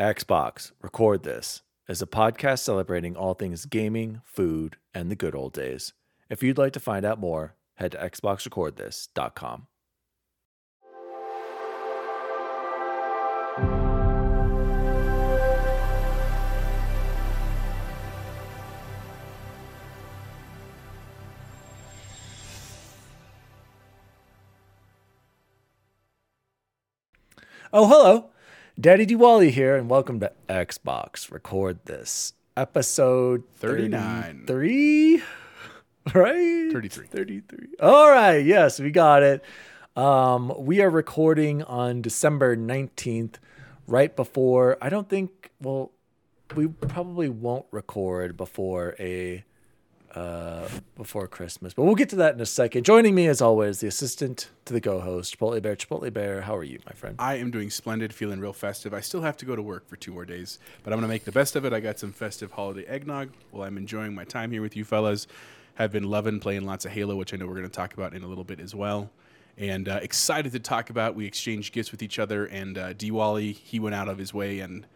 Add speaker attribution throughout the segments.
Speaker 1: Xbox, record this is a podcast celebrating all things gaming, food, and the good old days. If you'd like to find out more, head to xboxrecordthis.com. Oh, hello. Daddy Diwali here, and welcome to Xbox Record This, episode
Speaker 2: 39.
Speaker 1: 33, right?
Speaker 2: 33.
Speaker 1: 33. All right, yes, we got it. Um, we are recording on December 19th, right before, I don't think, well, we probably won't record before a uh, before Christmas, but we'll get to that in a second. Joining me, as always, the assistant to the co-host, Chipotle Bear. Chipotle Bear, how are you, my friend?
Speaker 2: I am doing splendid, feeling real festive. I still have to go to work for two more days, but I'm going to make the best of it. I got some festive holiday eggnog while I'm enjoying my time here with you fellas. Have been loving playing lots of Halo, which I know we're going to talk about in a little bit as well. And uh, excited to talk about. We exchanged gifts with each other, and uh, Diwali, he went out of his way, and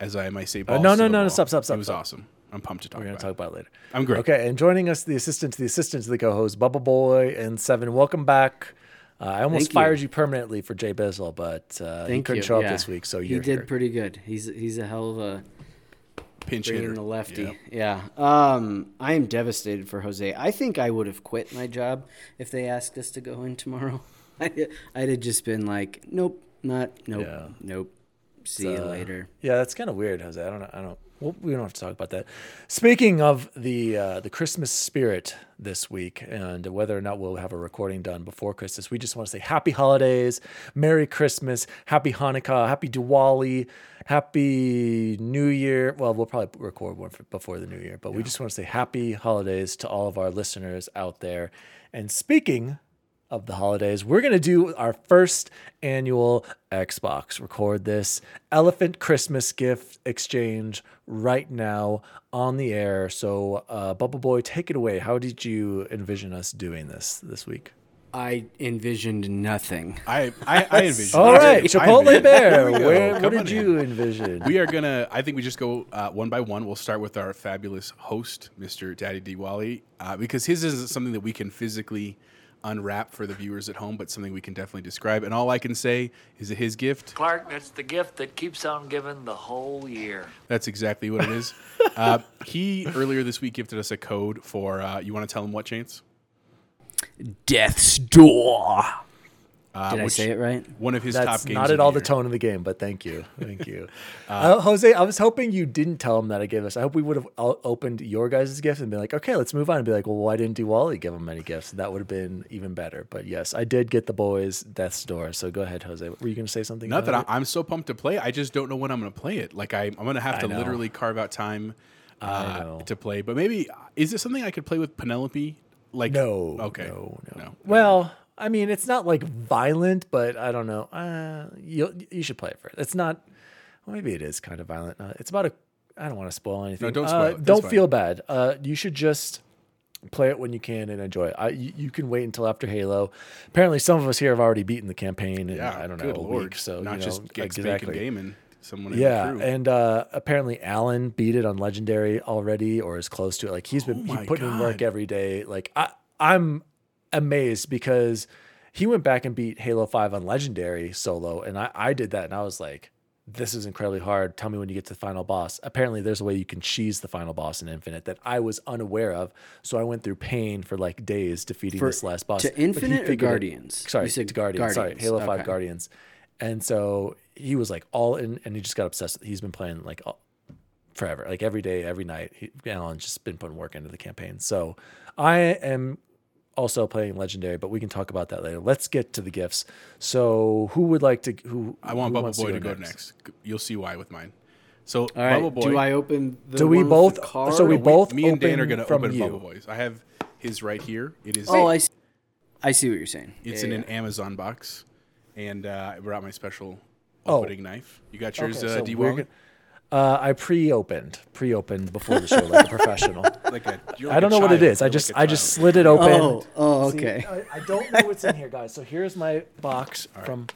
Speaker 2: as I might say,
Speaker 1: Uh, no, no, no, no, stop, stop, stop,
Speaker 2: It was
Speaker 1: stop.
Speaker 2: awesome. I'm pumped to talk
Speaker 1: We're going
Speaker 2: about.
Speaker 1: to talk about it later.
Speaker 2: I'm great.
Speaker 1: Okay, and joining us, the assistant to the assistant to the co-host, Bubble Boy and Seven. Welcome back. Uh, I almost
Speaker 3: Thank
Speaker 1: fired you. permanently for Jay Bizzle, but uh, he couldn't
Speaker 3: you.
Speaker 1: show up
Speaker 3: Yeah.
Speaker 1: this week, so
Speaker 3: he
Speaker 1: you're
Speaker 3: did
Speaker 1: here.
Speaker 3: pretty good. He's he's a hell of a
Speaker 2: Pinch
Speaker 3: bringing
Speaker 2: hitter.
Speaker 3: the lefty.
Speaker 2: Yeah.
Speaker 3: Yeah. Um, I am devastated for Jose. I think I would have quit my job if they asked us to go in tomorrow. I, I'd have just been like, nope, not, nope,
Speaker 1: Yeah.
Speaker 3: nope. See you later.
Speaker 1: Yeah, that's kind of weird, Jose. I don't know. I don't. Well, we don't have to talk about that. Speaking of the uh, the Christmas spirit this week and whether or not we'll have a recording done before Christmas, we just want to say Happy Holidays, Merry Christmas, Happy Hanukkah, Happy Diwali, Happy New Year. Well, we'll probably record one for, before the New Year, but we just want to say Happy Holidays to all of our listeners out there. And speaking of the holidays, we're going to do our first annual Xbox record this elephant Christmas gift exchange right now on the air. So, uh, Bubble Boy, take it away. How did you envision us doing this this week?
Speaker 3: I envisioned nothing.
Speaker 2: I, I, I envision.
Speaker 1: All
Speaker 2: I
Speaker 1: right,
Speaker 2: I
Speaker 1: Chipotle Bear,
Speaker 2: There
Speaker 1: where, what did
Speaker 2: on in.
Speaker 1: you envision?
Speaker 2: we are gonna. I think we just go uh, one by one. We'll start with our fabulous host, Mr. Daddy Diwali, uh, because his isn't something that we can physically unwrap for the viewers at home, but something we can definitely describe. And all I can say is that his gift.
Speaker 4: Clark, that's the gift that keeps on giving the whole year.
Speaker 2: That's exactly what it is. uh, he earlier this week gifted us a code for. Uh, you want to tell him what, Chance?
Speaker 3: Death's door.
Speaker 2: Uh,
Speaker 3: Did I say it right?
Speaker 2: One of his top
Speaker 1: That's
Speaker 2: games.
Speaker 1: not at all
Speaker 2: the
Speaker 1: the tone of the game, but thank you, thank you, uh, Jose. I was hoping you didn't tell him that I gave us. I hope we would have opened your guys' gift and be like, okay, let's move on, and be like, well, why didn't Diwali give him any gifts? That would have been even better. But yes, I did get the boys Death's Door. So go ahead, Jose. Were you going to say something?
Speaker 2: Not that
Speaker 1: about
Speaker 2: I, I'm so pumped to play. I just don't know when I'm going to play it. Like I, I'm going to have to literally carve out time uh, to play. But maybe is it something I could play with Penelope? Like
Speaker 1: No.
Speaker 2: Okay.
Speaker 1: No, no.
Speaker 2: No.
Speaker 1: Well, I mean, it's not like violent, but I don't know. Uh, you you should play it first. It's not. Well, maybe it is kind of violent. Uh, it's about a. I don't want to spoil anything.
Speaker 2: No, don't
Speaker 1: Uh,
Speaker 2: spoil it. That's
Speaker 1: don't
Speaker 2: fine.
Speaker 1: feel bad. Uh, you should just play it when you can and enjoy it. I, you, you can wait until after Halo. Apparently, some of us here have already beaten the campaign in
Speaker 2: Yeah.
Speaker 1: I don't know
Speaker 2: good
Speaker 1: a
Speaker 2: lord.
Speaker 1: week. So
Speaker 2: not
Speaker 1: you know,
Speaker 2: just get
Speaker 1: exactly.
Speaker 2: gaming. Someone in
Speaker 1: Yeah,
Speaker 2: the crew.
Speaker 1: and uh, apparently Alan beat it on Legendary already, or is close to it. Like he's been
Speaker 2: Oh
Speaker 1: he putting in work every day. Like I, I'm amazed because he went back and beat Halo Five on Legendary solo, and I, I did that, and I was like, this is incredibly hard. Tell me when you get to the final boss. Apparently, there's a way you can cheese the final boss in Infinite that I was unaware of. So I went through pain for like days defeating
Speaker 3: For-
Speaker 1: this last boss.
Speaker 3: to Infinite or
Speaker 1: figured it-
Speaker 3: Guardians?
Speaker 1: sorry,
Speaker 3: You said
Speaker 1: to Guardians. Sorry,
Speaker 3: Guardians.
Speaker 1: Halo Five Guardians. And so he was like all in, and he just got obsessed. He's been playing like all, forever, like every day, every night. He, Alan's just been putting work into the campaign. So I am also playing Legendary, but we can talk about that later. Let's get to the gifts. So who would like to? Who
Speaker 2: I want
Speaker 1: who
Speaker 2: Bubble Boy to go next. You'll see why with mine. So
Speaker 3: All right.
Speaker 2: Bubble Boy.
Speaker 3: Do I open the
Speaker 1: Do we
Speaker 3: one with
Speaker 1: both-
Speaker 3: the card?
Speaker 1: so we
Speaker 3: or-
Speaker 1: both
Speaker 2: me and Dan are going to open
Speaker 1: you.
Speaker 2: Bubble Boys. I have his right here. It is.
Speaker 3: Oh, I see, I see what you're saying.
Speaker 2: It's
Speaker 3: Yeah,
Speaker 2: in
Speaker 3: yeah.
Speaker 2: an Amazon box, and uh, I brought my special
Speaker 1: Oh.
Speaker 2: opening knife. You got yours,
Speaker 1: Okay,
Speaker 2: uh,
Speaker 1: so
Speaker 2: D.
Speaker 1: we're
Speaker 2: Wong?
Speaker 1: gonna- Uh, I pre-opened, pre-opened before the show, like a professional.
Speaker 2: Like a, you're
Speaker 1: I don't
Speaker 2: a
Speaker 1: know what it is. I just,
Speaker 2: like a
Speaker 1: I just
Speaker 2: child.
Speaker 1: slid it open.
Speaker 3: Oh, oh,
Speaker 1: See,
Speaker 3: okay.
Speaker 1: I, I don't know what's in here, guys. So here's my box from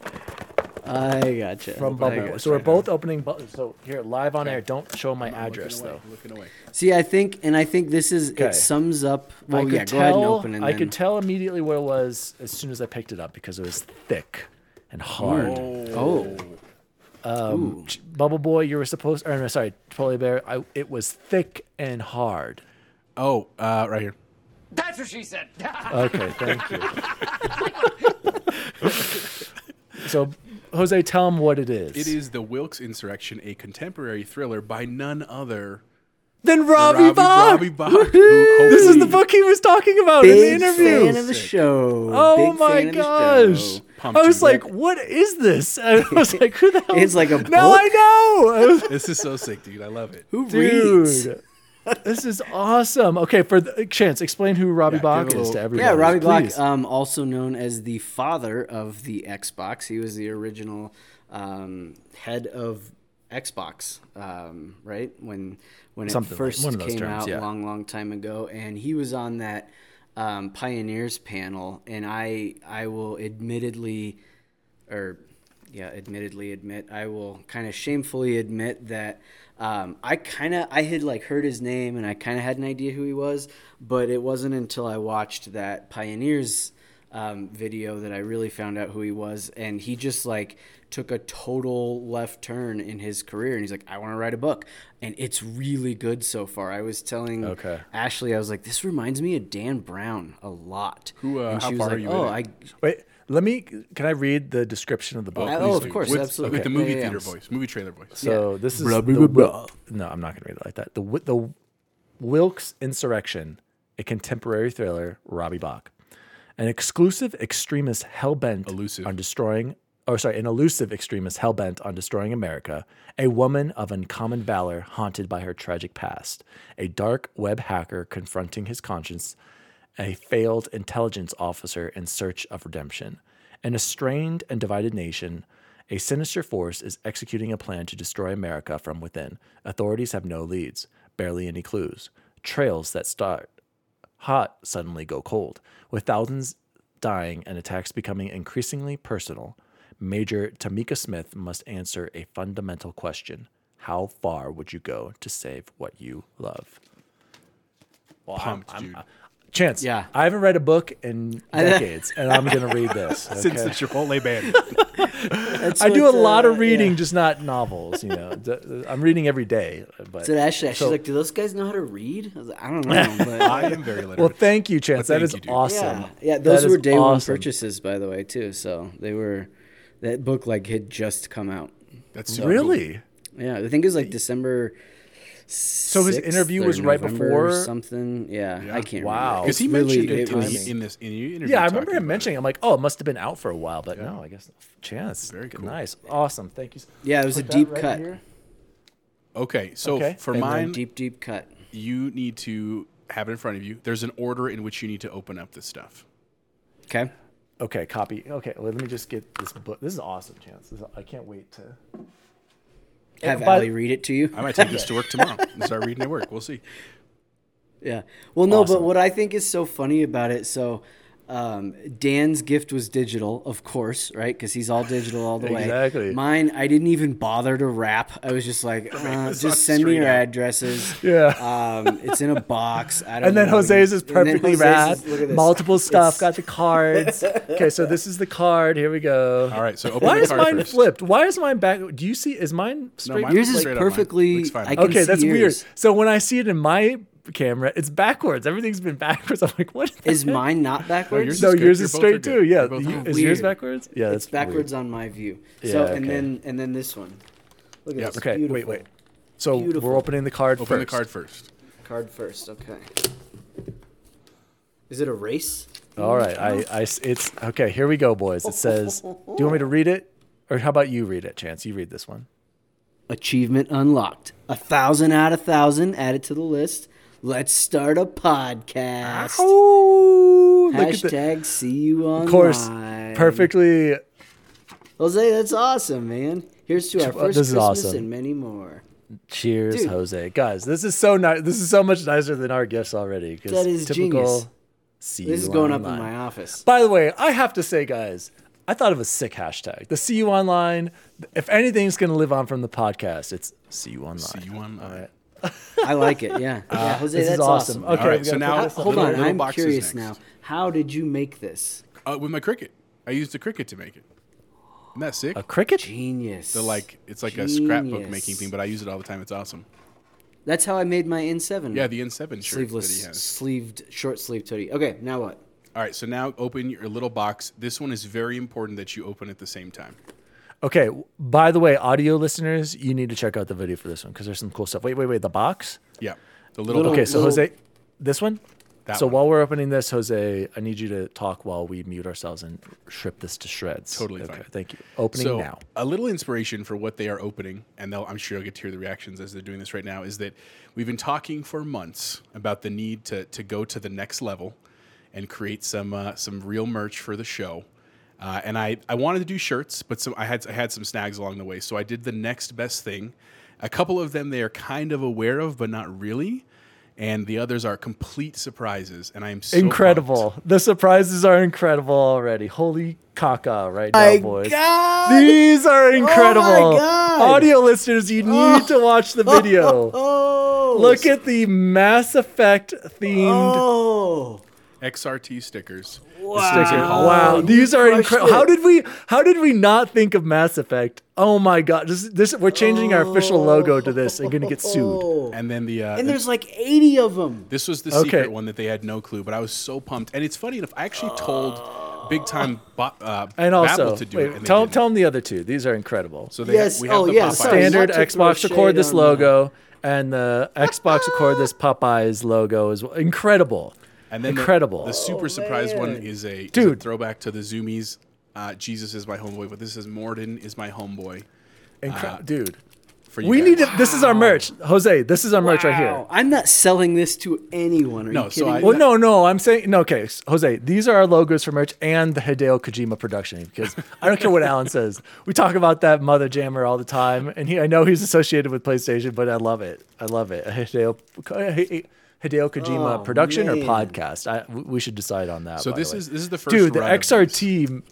Speaker 3: I gotcha.
Speaker 1: from
Speaker 3: I
Speaker 1: Bubble
Speaker 3: gotcha.
Speaker 1: So we're both opening. Bu- so here, live on air. Don't show my
Speaker 2: I'm looking
Speaker 1: address
Speaker 2: away,
Speaker 1: though.
Speaker 2: Looking away.
Speaker 3: See, I think, and I think this is
Speaker 1: Okay.
Speaker 3: it sums up.
Speaker 1: I
Speaker 3: Well,
Speaker 1: could
Speaker 3: yeah, go ahead and
Speaker 1: tell.
Speaker 3: open and
Speaker 1: I
Speaker 3: then-
Speaker 1: could tell immediately what it was as soon as I picked it up because it was thick and hard.
Speaker 3: Oh,
Speaker 1: Um, Ch- Bubble Boy, you were supposed. Or no, sorry, Polar Bear. I, it was thick and hard.
Speaker 2: Oh, uh, right here.
Speaker 5: That's what she said.
Speaker 1: Okay, thank you. so, Jose, tell him what it is.
Speaker 2: It is the Wilkes Insurrection, a contemporary thriller by none other
Speaker 1: Then
Speaker 2: than
Speaker 1: Robbie, Bach.
Speaker 2: Robbie Bach. who
Speaker 1: This is the book he was talking about
Speaker 3: big
Speaker 1: in the interview.
Speaker 3: fan of the show.
Speaker 1: Oh
Speaker 3: Big
Speaker 1: my
Speaker 3: fan of the
Speaker 1: gosh!
Speaker 2: Pumped
Speaker 1: I was
Speaker 2: you.
Speaker 1: like, "What is this?" I was like, "Who the hell?"
Speaker 3: It's like a
Speaker 1: Now
Speaker 3: book?
Speaker 1: I know,
Speaker 2: This is so sick, dude. I love it.
Speaker 3: Who reads?
Speaker 1: this is awesome. Okay, for the, Chance, explain who Robbie
Speaker 2: Yeah,
Speaker 1: Bach
Speaker 2: give a
Speaker 1: is to everybody.
Speaker 3: Yeah, Robbie
Speaker 1: please.
Speaker 3: Bach, um, also known as the father of the Xbox. He was the original um, head of Xbox, um, right? When when it
Speaker 1: Something like-
Speaker 3: first
Speaker 1: those
Speaker 3: came
Speaker 1: terms,
Speaker 3: out,
Speaker 1: yeah.
Speaker 3: long, long time ago, and he was on that um, Pioneers panel. And I, I will admittedly, or yeah, admittedly admit, I will kind of shamefully admit that um, I kind of I had like heard his name and I kind of had an idea who he was, but it wasn't until I watched that Pioneers um, video that I really found out who he was, and he just like took a total left turn in his career, and he's like, I want to write a book, and it's really good so far. I was telling
Speaker 1: Okay.
Speaker 3: Ashley, I was like, this reminds me of Dan Brown a lot.
Speaker 2: Who, uh,
Speaker 3: and
Speaker 2: how
Speaker 3: was
Speaker 2: far are you
Speaker 3: oh. I
Speaker 1: Wait, let me. Can I read the description of the book?
Speaker 3: Oh,
Speaker 2: Please
Speaker 3: of course,
Speaker 2: with,
Speaker 3: absolutely.
Speaker 2: With the
Speaker 3: Yeah,
Speaker 2: movie
Speaker 3: yeah, yeah.
Speaker 2: theater voice, movie trailer voice.
Speaker 1: So this is
Speaker 3: Blah,
Speaker 1: the,
Speaker 3: blah, blah,
Speaker 1: Wil- no, I'm not going to read it like that. The the Wilkes Insurrection, a contemporary thriller, Robbie Bach, an exclusive extremist hell bent
Speaker 2: Elusive.
Speaker 1: on destroying. Oh, sorry, an elusive extremist hell bent on destroying America, a woman of uncommon valor haunted by her tragic past, a dark web hacker confronting his conscience, a failed intelligence officer in search of redemption. An strained and divided nation, a sinister force is executing a plan to destroy America from within. Authorities have no leads, barely any clues. Trails that start hot suddenly go cold, with thousands dying and attacks becoming increasingly personal. Major Tamika Smith must answer a fundamental question How far would you go to save what you love? Well, I'm-
Speaker 2: Pumped,
Speaker 1: I'm-
Speaker 2: dude.
Speaker 1: Chance,
Speaker 3: Yeah.
Speaker 1: I haven't read a book in decades, and I'm gonna read this.
Speaker 2: Since
Speaker 1: okay?
Speaker 2: the Chipotle band.
Speaker 3: That's
Speaker 1: I do a lot
Speaker 3: uh,
Speaker 1: of reading,
Speaker 3: yeah.
Speaker 1: just not novels. You know, I'm reading every day. But
Speaker 3: So Ashley, she's
Speaker 1: So-
Speaker 3: like, "Do those guys know how to read?" I was like, "I don't know." But
Speaker 2: I am very literate.
Speaker 1: well, thank you, Chance.
Speaker 2: Well,
Speaker 1: That is
Speaker 2: you,
Speaker 1: awesome.
Speaker 3: yeah, yeah, those
Speaker 1: That
Speaker 3: were
Speaker 1: is
Speaker 3: day one purchases, by the way, too. So they were that book like had just come out.
Speaker 2: That's super
Speaker 1: Really?
Speaker 3: Yeah, I think it was like December.
Speaker 1: So his interview was right
Speaker 3: November
Speaker 1: before-
Speaker 3: something. Yeah,
Speaker 2: Yeah.
Speaker 3: I can't.
Speaker 1: Wow.
Speaker 3: remember.
Speaker 2: Because he
Speaker 3: It's really-
Speaker 2: mentioned it,
Speaker 3: it was-
Speaker 2: in this in your interview.
Speaker 1: Yeah, I remember him mentioning. it. I'm like, oh, it must have been out for a while, but no, I guess Chance.
Speaker 2: Very
Speaker 1: Good-
Speaker 2: cool.
Speaker 1: Nice, awesome. Thank you.
Speaker 3: Yeah, it was a
Speaker 1: Put that
Speaker 3: deep
Speaker 1: right
Speaker 3: cut.
Speaker 1: here.
Speaker 2: Okay, so
Speaker 1: Okay.
Speaker 2: for
Speaker 3: And then
Speaker 2: mine,
Speaker 3: deep, deep cut.
Speaker 2: you need to have it in front of you. There's an order in which you need to open up this stuff.
Speaker 3: Okay.
Speaker 1: Okay, copy. Okay, well, let me just get this book. This is awesome, Chance. This is, I can't wait to.
Speaker 3: Have
Speaker 1: by-
Speaker 3: Ali read it to you.
Speaker 2: I might take this to work tomorrow and start reading at work. We'll see.
Speaker 3: Yeah. Well, no,
Speaker 1: Awesome.
Speaker 3: but what I think is so funny about it, so um, Dan's gift was digital, of course, right? Because he's all digital all the way.
Speaker 1: Exactly.
Speaker 3: Mine, I didn't even bother to wrap. I was just like, uh, just send me your
Speaker 2: out.
Speaker 3: addresses.
Speaker 1: Yeah.
Speaker 3: Um, it's in a box. I don't
Speaker 1: And then
Speaker 3: know.
Speaker 1: Jose's is
Speaker 3: And
Speaker 1: perfectly wrapped.
Speaker 3: look at this.
Speaker 1: Multiple stuff.
Speaker 3: It's-
Speaker 1: Got the cards. okay, so this is the card. Here we go.
Speaker 2: All right, so open
Speaker 1: Why
Speaker 2: the
Speaker 1: is
Speaker 2: card
Speaker 1: mine
Speaker 2: first.
Speaker 1: flipped? Why is mine back? Do you see? Is mine straight?
Speaker 2: mine
Speaker 3: Yours
Speaker 2: Straight
Speaker 3: is
Speaker 2: up mine.
Speaker 3: perfectly.
Speaker 2: Fine.
Speaker 3: I can
Speaker 1: okay,
Speaker 3: see
Speaker 1: that's weird. So when I see it in my camera, it's backwards. Everything's been backwards. I'm like, what?
Speaker 3: Is mine not backwards?
Speaker 2: yours
Speaker 1: No,
Speaker 2: is
Speaker 1: yours is straight too. Yeah,
Speaker 2: You're both
Speaker 1: You-
Speaker 2: good.
Speaker 1: is yours backwards? Yeah,
Speaker 3: it's backwards
Speaker 1: weird.
Speaker 3: on my view.
Speaker 1: Yeah,
Speaker 3: So and then and then this one. Look at
Speaker 2: Yep.
Speaker 3: this.
Speaker 1: Okay, wait,
Speaker 3: Beautiful.
Speaker 1: wait. wait. So
Speaker 3: Beautiful.
Speaker 1: we're opening the card
Speaker 2: Open the card first.
Speaker 3: Card first. Okay. Is it a race?
Speaker 1: All right, I, I, it's okay. Here we go, boys. It says, "Do you want me to read it, or how about you read it, Chance? You read this one.
Speaker 3: Achievement unlocked. A thousand out of thousand added to the list. Let's start a podcast.
Speaker 1: Oh, look at the,
Speaker 3: Hashtag see you online.
Speaker 1: of course, perfectly.
Speaker 3: Jose, that's awesome, man. Here's to our
Speaker 1: Uh,
Speaker 3: first
Speaker 1: this is
Speaker 3: Christmas
Speaker 1: awesome.
Speaker 3: and many more.
Speaker 1: Cheers,
Speaker 3: Dude.
Speaker 1: Jose. Guys, this is so nice. This is so much nicer than our gifts already. 'cause
Speaker 3: That is
Speaker 1: typical
Speaker 3: genius.
Speaker 1: See
Speaker 3: This
Speaker 1: you
Speaker 3: is going up in my office.
Speaker 1: By the way, I have to say, guys, I thought of a sick hashtag. The see you online. If anything's going to live on from the podcast, it's see you online.
Speaker 2: See you online.
Speaker 1: All right.
Speaker 3: I like it. Yeah, yeah, Jose,
Speaker 1: this is
Speaker 3: that's
Speaker 1: awesome.
Speaker 3: awesome.
Speaker 1: Okay,
Speaker 2: All right, so
Speaker 1: gotta
Speaker 2: now-
Speaker 1: put
Speaker 3: How-
Speaker 1: this up.
Speaker 3: hold
Speaker 2: Little-
Speaker 3: on,
Speaker 2: little
Speaker 3: I'm
Speaker 2: boxes
Speaker 3: curious
Speaker 2: next.
Speaker 3: now. How did you make this?
Speaker 2: Uh, with my Cricut, I used a Cricut to make it. Isn't that sick?
Speaker 1: a Cricut.
Speaker 3: Genius.
Speaker 2: the like, it's like a scrapbook making thing, but I use it all the time. It's awesome.
Speaker 3: That's how I made my N7.
Speaker 2: Yeah, the N7 shirt that he
Speaker 3: sleeveless,
Speaker 2: has.
Speaker 3: sleeved, short sleeve hoodie. Okay, now what?
Speaker 2: All right, so now open your little box. This one is very important that you open at the same time.
Speaker 1: Okay. By the way, audio listeners, you need to check out the video for this one because there's some cool stuff. Wait, wait, wait. The box.
Speaker 2: Yeah, the little.
Speaker 1: Okay, so
Speaker 3: little-
Speaker 1: Jose, this one.
Speaker 2: That
Speaker 1: so
Speaker 2: one.
Speaker 1: while we're opening this, Jose, I need you to talk while we mute ourselves and strip this to shreds.
Speaker 2: Totally
Speaker 1: okay,
Speaker 2: fine.
Speaker 1: Thank you. Opening
Speaker 2: so
Speaker 1: now.
Speaker 2: a little inspiration for what they are opening, and they'll, I'm sure you'll get to hear the reactions as they're doing this right now. Is that we've been talking for months about the need to to go to the next level and create some uh, some real merch for the show. Uh, and I, I wanted to do shirts, but some I had I had some snags along the way, so I did the next best thing. A couple of them they are kind of aware of, but not really. And the others are complete surprises, and I am so
Speaker 1: incredible.
Speaker 2: pumped.
Speaker 1: The surprises are incredible already. Holy caca right
Speaker 3: My
Speaker 1: now, boys.
Speaker 3: God!
Speaker 1: These are incredible.
Speaker 3: God!
Speaker 1: Audio listeners, you need to watch the video.
Speaker 3: Oh,
Speaker 1: Look at the Mass Effect themed
Speaker 3: Oh,
Speaker 2: XRT stickers.
Speaker 3: Wow.
Speaker 2: sticker.
Speaker 1: Wow, these are incredible. How did we? How did we not think of Mass Effect? Oh my god! This, this we're changing our official logo to this. and gonna get sued.
Speaker 3: Oh.
Speaker 2: And then the uh,
Speaker 3: And
Speaker 2: the-
Speaker 3: there's like 80 of them.
Speaker 2: This was the
Speaker 1: Okay.
Speaker 2: secret one that they had no clue, but I was so pumped. And it's funny enough, I actually told Big Time bo- uh,
Speaker 1: And
Speaker 2: Babel
Speaker 1: also,
Speaker 2: to do
Speaker 1: wait,
Speaker 2: it. And they
Speaker 1: tell
Speaker 2: didn't.
Speaker 1: tell them the other two. These are incredible.
Speaker 2: So they
Speaker 3: Yes,
Speaker 2: have, we have
Speaker 3: oh,
Speaker 2: the
Speaker 3: yeah,
Speaker 2: Popeyes.
Speaker 3: sorry.
Speaker 1: Standard
Speaker 3: not to throw
Speaker 1: Xbox record this
Speaker 3: on
Speaker 1: logo and the Xbox record this Popeyes logo is incredible.
Speaker 2: And then
Speaker 1: incredible.
Speaker 2: The, super surprise one is a, is a
Speaker 1: Dude.
Speaker 2: throwback to the Zoomies. Uh, Jesus is my homeboy, but this is Mordin is my homeboy.
Speaker 1: Incre-
Speaker 2: Uh,
Speaker 1: dude.
Speaker 2: For you
Speaker 1: We
Speaker 2: guys.
Speaker 1: need to. This is our merch, Jose. This is our merch right here.
Speaker 3: I'm not selling this to anyone. Are
Speaker 2: No,
Speaker 3: you
Speaker 2: so I-
Speaker 3: me?
Speaker 1: Well, no, no, I'm saying no. Okay, Jose, these are our logos for merch and the Hideo Kojima production because I don't care what Alan says. We talk about that Mother Jammer all the time, and he, I know he's associated with PlayStation, but I love it. I love it. A Hideo, Hideo Kojima
Speaker 3: Oh,
Speaker 1: production or podcast. I, we we should decide on that.
Speaker 2: So
Speaker 1: by
Speaker 2: this
Speaker 1: the way.
Speaker 2: is this is the first
Speaker 1: dude. The XRT,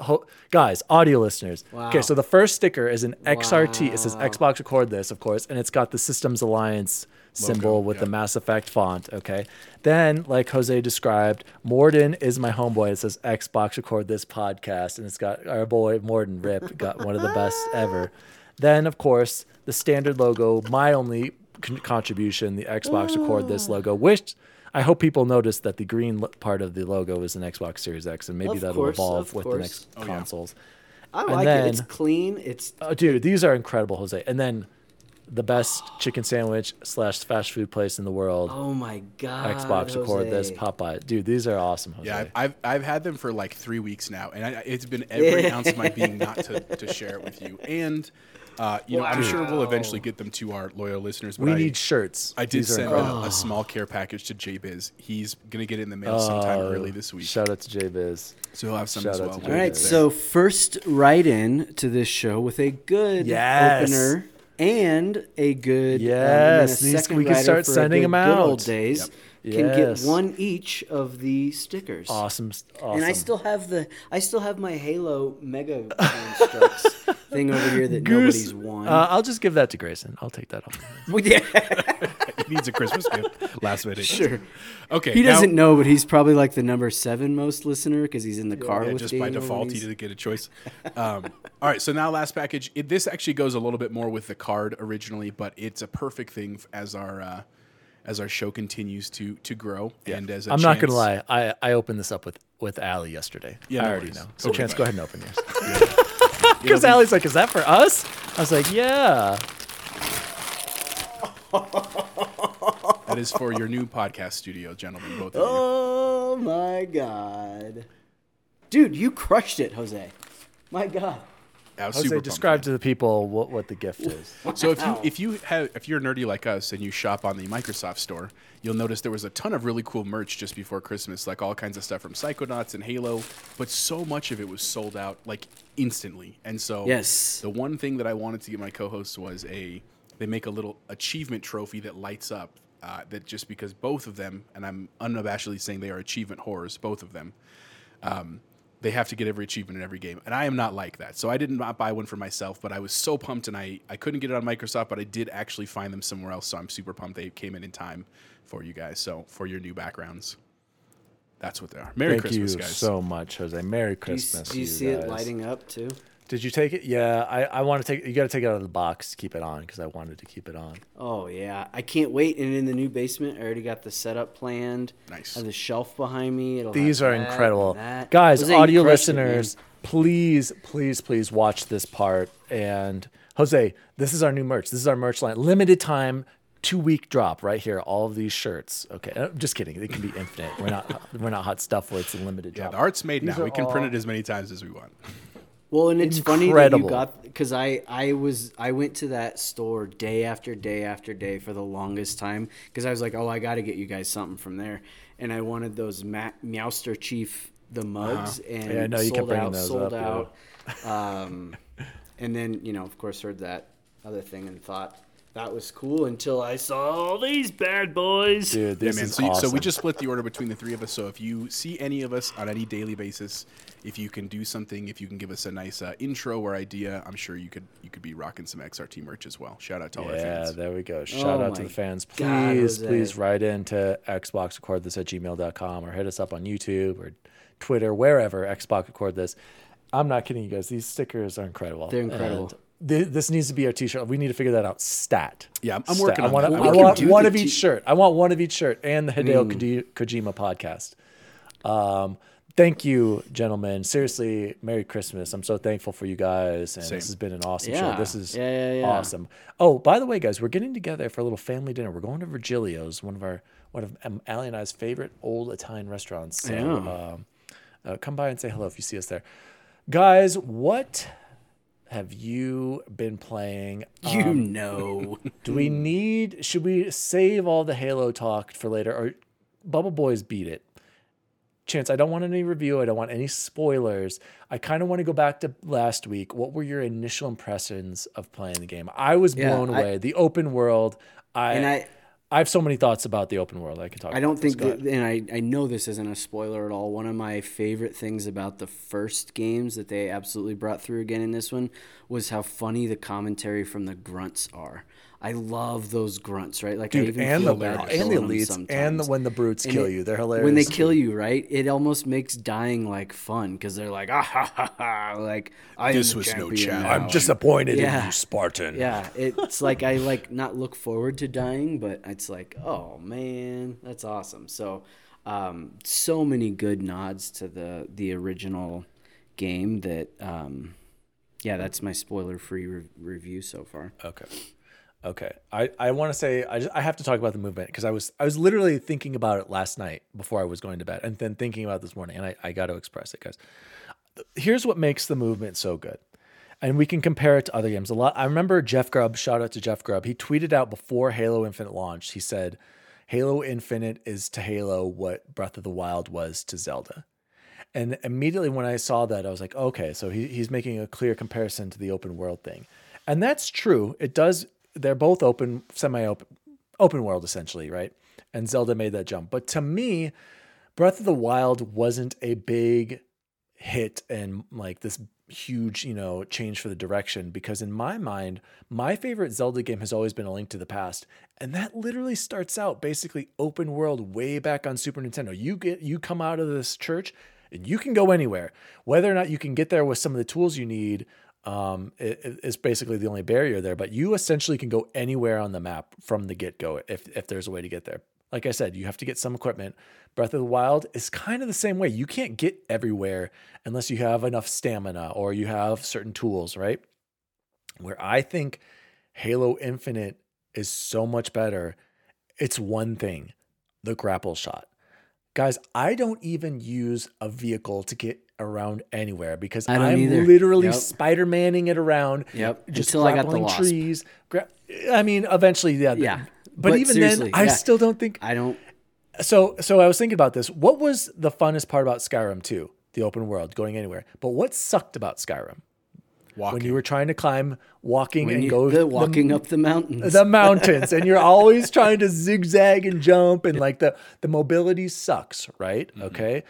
Speaker 1: ho- guys, audio listeners. Okay, so the first sticker is an XRT. It says Xbox Record this, of course, and it's got the Systems Alliance symbol
Speaker 2: Logo,
Speaker 1: with
Speaker 2: yeah.
Speaker 1: the Mass Effect font. Okay, then like Jose described, Mordin is my homeboy. It says Xbox Record this podcast, and it's got our boy Mordin Rip got one of the best ever. Then of course the standard logo, my only con- contribution, the Xbox Record this ah. logo, which. I hope people notice that the green lo- part of the logo is an Xbox Series X, and maybe
Speaker 3: Of
Speaker 1: that'll
Speaker 3: course,
Speaker 1: evolve
Speaker 3: of
Speaker 1: with the next
Speaker 2: Oh, yeah.
Speaker 1: consoles.
Speaker 3: I
Speaker 1: and
Speaker 3: like it. It's clean. It's
Speaker 1: Oh, dude, these are incredible, Jose. And then the best chicken sandwich slash fast food place in the world.
Speaker 3: oh my god.
Speaker 1: Xbox record this
Speaker 3: Jose.
Speaker 1: Popeye. Dude, these are awesome, Jose.
Speaker 2: Yeah, I've, I've I've had them for like three weeks now, and I, it's been every ounce of my being not to, to share it with you. And uh, you know, I'm sure we'll eventually get them to our loyal listeners. But
Speaker 1: we
Speaker 2: I,
Speaker 1: need shirts.
Speaker 2: I did
Speaker 1: These
Speaker 2: send a, a small care package to JBiz. He's gonna get it in the mail sometime
Speaker 1: Oh,
Speaker 2: early this week,
Speaker 1: Shout out to JBiz.
Speaker 2: so he'll have some
Speaker 1: shout
Speaker 2: as well.
Speaker 3: All right, so first write in to this show with a good
Speaker 1: Yes.
Speaker 3: opener and a good um,
Speaker 1: Yes,
Speaker 3: and a
Speaker 1: these-
Speaker 3: second
Speaker 1: we can start
Speaker 3: for a
Speaker 1: sending
Speaker 3: good,
Speaker 1: 'em
Speaker 3: Good old days
Speaker 1: Yep.
Speaker 3: Can
Speaker 1: Yes.
Speaker 3: get one each of the stickers.
Speaker 1: Awesome. awesome.
Speaker 3: And I still have the I still have my Halo Mega Construx thing over here that
Speaker 1: Goose.
Speaker 3: nobody's won.
Speaker 1: Uh, I'll just give that to Grayson. I'll take that off.
Speaker 3: Well, yeah,
Speaker 2: he needs a Christmas gift last minute.
Speaker 3: sure.
Speaker 2: Okay.
Speaker 3: He
Speaker 2: now-
Speaker 3: doesn't know, but he's probably like the number seven most listener because he's in the car
Speaker 2: Yeah,
Speaker 3: with
Speaker 2: just by default, he didn't get a choice. Um, all right, so now last package. It, this actually goes a little bit more with the card originally, but it's a perfect thing as our uh, as our show continues to to grow. And as a
Speaker 1: I'm not gonna lie. I, I opened this up with with Allie yesterday.
Speaker 2: Yeah,
Speaker 1: I
Speaker 2: no
Speaker 1: already
Speaker 2: worries.
Speaker 1: know. So
Speaker 2: Totally
Speaker 1: Chance,
Speaker 2: fine.
Speaker 1: go ahead and open yours. Because Allie's like, "Is that for us?" I was like, "Yeah."
Speaker 2: That is for your new podcast studio, gentlemen, both of you.
Speaker 3: Oh my god, dude, you crushed it, Jose. My god.
Speaker 2: I was
Speaker 1: Jose,
Speaker 2: super pumped,
Speaker 1: describe
Speaker 2: man.
Speaker 1: to the people what, what the gift is.
Speaker 2: So if you if you have if you're nerdy like us and you shop on the Microsoft store, you'll notice there was a ton of really cool merch just before Christmas, like all kinds of stuff from Psychonauts and Halo, but so much of it was sold out like instantly. And so
Speaker 3: Yes.
Speaker 2: the one thing that I wanted to get my co-hosts was a they make a little achievement trophy that lights up. Uh, that just because both of them, and I'm unabashedly saying they are achievement horrors, both of them. Um, they have to get every achievement in every game. And I am not like that. So I did not buy one for myself, but I was so pumped and I, I couldn't get it on Microsoft, but I did actually find them somewhere else. So I'm super pumped they came in in time for you guys. So for your new backgrounds. That's what they are. Merry
Speaker 1: Thank
Speaker 2: Christmas,
Speaker 1: you
Speaker 2: guys.
Speaker 1: so much, Jose. Merry
Speaker 3: Do you,
Speaker 1: Christmas.
Speaker 3: do you
Speaker 1: to
Speaker 3: see it lighting up too?
Speaker 1: Did you take it? Yeah, I, I want to take. You got to take it out of the box, to keep it on, because I wanted to keep it on.
Speaker 3: Oh yeah, I can't wait. And in the new basement, I already got the setup planned.
Speaker 2: Nice.
Speaker 3: I have the shelf behind me. It'll
Speaker 1: These are incredible, guys.
Speaker 3: Jose,
Speaker 1: audio
Speaker 3: crushed it,
Speaker 1: listeners, please, please, please watch this part. And Jose, this is our new merch. This is our merch line, limited time. Two week drop right here. All of these shirts. Okay, I'm just kidding. It can be infinite. We're not. We're not hot stuff where it's a limited
Speaker 2: yeah,
Speaker 1: drop.
Speaker 2: the art's made
Speaker 1: These
Speaker 2: now. We can
Speaker 1: all-
Speaker 2: print it as many times as we want.
Speaker 3: Well, and it's funny that you got because I I was I went to that store day after day after day for the longest time because I was like, oh, I got to get you guys something from there, and I wanted those Ma- Meowster Chief the mugs and
Speaker 1: Uh-huh. Yeah, I know, you kept
Speaker 3: sold
Speaker 1: bringing
Speaker 3: out,
Speaker 1: those
Speaker 3: sold
Speaker 1: up,
Speaker 3: out. Um, and then you know, of course, heard that other thing and thought that was cool until I saw all these bad boys.
Speaker 1: Dude,
Speaker 2: Yeah,
Speaker 1: this
Speaker 2: man.
Speaker 1: is
Speaker 2: So,
Speaker 1: awesome.
Speaker 2: so we just split the order between the three of us. So if you see any of us on any daily basis, if you can do something, if you can give us a nice uh, intro or idea, I'm sure you could you could be rocking some XRT merch as well. Shout out to all our fans.
Speaker 1: Yeah, there we go. Shout
Speaker 3: Oh
Speaker 1: out to the fans. Please,
Speaker 3: Jose.
Speaker 1: please write into Xbox record this at gmail.com or hit us up on YouTube or Twitter, wherever Xbox record this. I'm not kidding you guys. These stickers are incredible.
Speaker 3: They're incredible.
Speaker 1: And this needs to be our t-shirt. We need to figure that out. Stat.
Speaker 2: Yeah, I'm- I'm
Speaker 1: Stat.
Speaker 2: working
Speaker 1: I
Speaker 2: on
Speaker 1: want,
Speaker 2: that.
Speaker 1: I
Speaker 2: Well, we
Speaker 3: can
Speaker 1: want one of each
Speaker 3: t-
Speaker 1: shirt. I want one of each shirt and the Hideo
Speaker 3: Mm.
Speaker 1: Kojima podcast. Um, thank you, gentlemen. Seriously, Merry Christmas. I'm so thankful for you guys, and
Speaker 2: Same.
Speaker 1: this has been an awesome
Speaker 3: Yeah.
Speaker 1: show. This is
Speaker 3: Yeah, yeah,
Speaker 1: awesome. Oh, by the way, guys, we're getting together for a little family dinner. We're going to Virgilio's, one of our one of um, Allie and I's favorite old Italian restaurants. So
Speaker 3: Yeah.
Speaker 1: um, uh, come by and say hello if you see us there, guys. What have you been playing?
Speaker 3: You
Speaker 1: Um,
Speaker 3: know.
Speaker 1: do we need? Should we save all the Halo talk for later, or Bubble Boys beat it? Chance, I don't want any review. I don't want any spoilers. I kind of want to go back to last week. What were your initial impressions of playing the game? I was
Speaker 3: Yeah,
Speaker 1: blown
Speaker 3: I-
Speaker 1: away. the open world. I,
Speaker 3: and I
Speaker 1: I have so many thoughts about the open world. I can talk.
Speaker 3: I don't think that, and I, I know this isn't a spoiler at all. One of my favorite things about the first games that they absolutely brought through again in this one was how funny the commentary from the grunts are. I love those grunts, right? Like I even
Speaker 1: and
Speaker 3: feel
Speaker 1: the
Speaker 3: bad
Speaker 1: and the elites, and the, when the brutes
Speaker 3: And
Speaker 1: kill
Speaker 3: it-
Speaker 1: you, they're hilarious.
Speaker 3: When they kill you, right? It almost makes dying like fun because they're like, ah ha ha ha, like I
Speaker 2: This was no challenge.
Speaker 3: now."
Speaker 2: I'm
Speaker 1: disappointed
Speaker 3: Yeah.
Speaker 1: In you, Spartan.
Speaker 3: Yeah, it's like I like not look forward to dying, but it's like, oh man, that's awesome. So, um, so many good nods to the the original game that, um, yeah, that's my spoiler free re- review so far.
Speaker 1: Okay. Okay. I, I want to say I just, I have to talk about the movement because I was I was literally thinking about it last night before I was going to bed and then thinking about this morning and I, I got to express it guys. Here's what makes the movement so good. And we can compare it to other games. A lot I remember Jeff Grubb, shout out to Jeff Grubb. He tweeted out before Halo Infinite launched. He said Halo Infinite is to Halo what Breath of the Wild was to Zelda. And immediately when I saw that, I was like, okay, so he, he's making a clear comparison to the open world thing. And that's true. It does, they're both open, semi open, open world essentially, right? And Zelda made that jump. But to me, Breath of the Wild wasn't a big hit and like this huge, you know, change for the direction because in my mind, my favorite Zelda game has always been A Link to the Past, and that literally starts out basically open world way back on Super Nintendo. You get you come out of this church and you can go anywhere. Whether or not you can get there with some of the tools you need um, i- i- is basically the only barrier there. But you essentially can go anywhere on the map from the get go if if there's a way to get there. Like I said, you have to get some equipment. Breath of the Wild is kind of the same way. You can't get everywhere unless you have enough stamina or you have certain tools, right? Where I think Halo Infinite is so much better, it's one thing the grapple shot. Guys, I don't even use a vehicle to get around anywhere because
Speaker 3: I either.
Speaker 1: literally
Speaker 3: Yep.
Speaker 1: Spider Manning it around.
Speaker 3: Yep,
Speaker 1: Just
Speaker 3: until I got the Wasp.
Speaker 1: trees. Gra- I mean, eventually, yeah.
Speaker 3: Yeah,
Speaker 1: But,
Speaker 3: but
Speaker 1: even then, I
Speaker 3: yeah.
Speaker 1: still don't think
Speaker 3: I don't.
Speaker 1: so so I was thinking about this. What was the funnest part about Skyrim 2? The open world, going anywhere. But what sucked about Skyrim?
Speaker 2: Walking.
Speaker 1: When you were trying to climb, walking
Speaker 3: When
Speaker 1: and
Speaker 3: you,
Speaker 1: go
Speaker 3: the walking up the mountains.
Speaker 1: the mountains and you're always trying to zigzag and jump and like the the mobility sucks, right?
Speaker 3: Mm-hmm.
Speaker 1: Okay.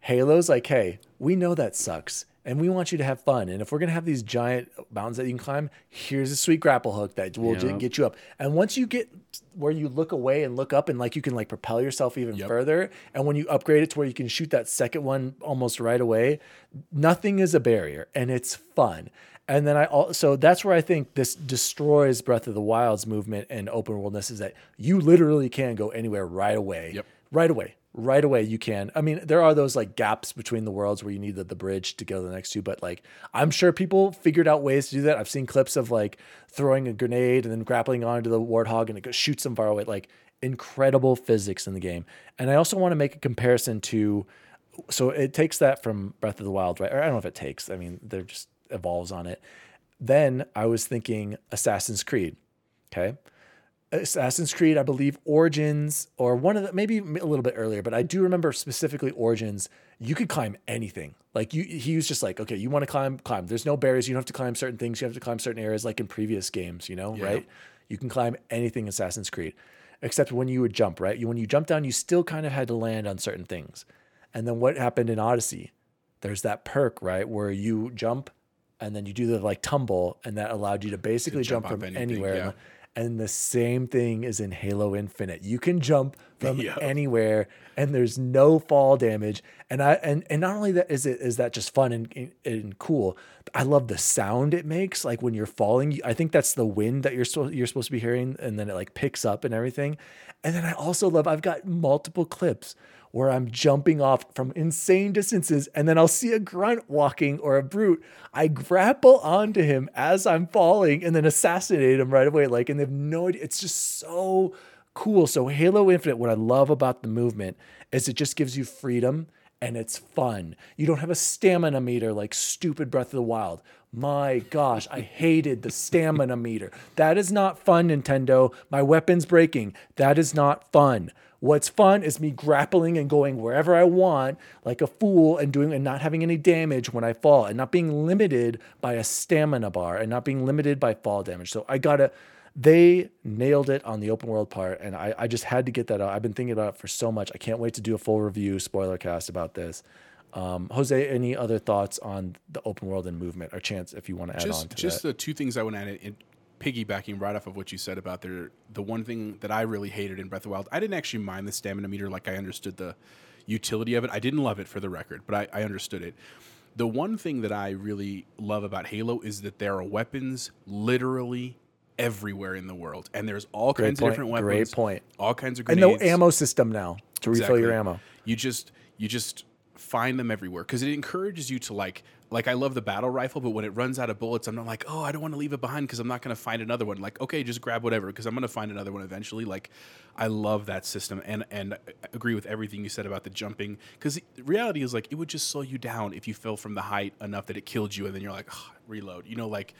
Speaker 1: Halo's like, hey, we know that sucks. And we want you to have fun. And if we're gonna have these giant mountains that you can climb, here's a sweet grapple hook that will
Speaker 3: Yeah.
Speaker 1: get you up. And once you get where you look away and look up and like you can like propel yourself even
Speaker 2: Yep.
Speaker 1: further, and when you upgrade it to where you can shoot that second one almost right away, nothing is a barrier and it's fun. And then I also that's where I think this destroys Breath of the Wild's movement and open worldness is that you literally can go anywhere right away.
Speaker 2: Yep.
Speaker 1: Right away. Right away you can. I mean, there are those like gaps between the worlds where you need the, the bridge to go to the next two, but like I'm sure people figured out ways to do that. I've seen clips of like throwing a grenade and then grappling onto the warthog and it goes, shoots them far away. Like incredible physics in the game. And I also want to make a comparison to so it takes that from Breath of the Wild, right? Or I don't know if it takes. I mean, there just evolves on it. Then I was thinking Assassin's Creed. Okay. Assassin's Creed, I believe Origins, or one of the maybe a little bit earlier, but I do remember specifically Origins. You could climb anything. Like you, he was just like, okay, you want to climb, climb. There's no barriers. You don't have to climb certain things. You have to climb certain areas, like in previous games. You know,
Speaker 2: Yeah.
Speaker 1: right? You can climb anything in Assassin's Creed, except when you would jump. Right? You when you jump down, you still kind of had to land on certain things. And then what happened in Odyssey? There's that perk, right, where you jump and then you do the like tumble, and that allowed you to basically
Speaker 2: jump
Speaker 1: jump, from
Speaker 2: anything,
Speaker 1: anywhere.
Speaker 2: yeah.
Speaker 1: And the same thing is in Halo Infinite. You can jump from
Speaker 2: Yeah.
Speaker 1: anywhere, and there's no fall damage. And I and and not only that is it is that just fun and, and, and cool. I love the sound it makes. Like when you're falling, I think that's the wind that you're so, you're supposed to be hearing, and then it like picks up and everything. And then I also love. I've got multiple clips where I'm jumping off from insane distances and then I'll see a grunt walking or a brute. I grapple onto him as I'm falling and then assassinate him right away. Like, and they have no idea. It's just so cool. So, Halo Infinite, what I love about the movement is it just gives you freedom and it's fun. You don't have a stamina meter like stupid Breath of the Wild. My gosh, I hated the stamina meter. That is not fun, Nintendo. My weapon's breaking. That is not fun. What's fun is me grappling and going wherever I want like a fool and doing and not having any damage when I fall and not being limited by a stamina bar and not being limited by fall damage. So I gotta they nailed it on the open world part and I, I just had to get that out. I've been thinking about it for so much. I can't wait to do a full review, spoiler cast about this. Um, Jose, any other thoughts on the open world and movement or chance if you want to add on
Speaker 2: just
Speaker 1: to
Speaker 2: just
Speaker 1: that?
Speaker 2: the two things I want to add in, piggybacking right off of what you said about their the one thing that I really hated in Breath of the Wild. I didn't actually mind the stamina meter like I understood the utility of it. I didn't love it for the record, but I, I understood it. The one thing that I really love about Halo is that there are weapons literally everywhere in the world, and there's all
Speaker 1: Great
Speaker 2: kinds
Speaker 1: point.
Speaker 2: of different weapons.
Speaker 1: Great point.
Speaker 2: All kinds of
Speaker 1: great
Speaker 2: weapons.
Speaker 1: and no ammo system now to refill your ammo.
Speaker 2: You just you just find them everywhere because it encourages you to like like I love the battle rifle, but when it runs out of bullets, I'm not like, oh, I don't want to leave it behind because I'm not going to find another one. Like, okay, just grab whatever because I'm going to find another one eventually. Like, I love that system and and I agree with everything you said about the jumping because reality is like it would just slow you down if you fell from the height enough that it killed you and then you're like, "Ugh, reload. You know, like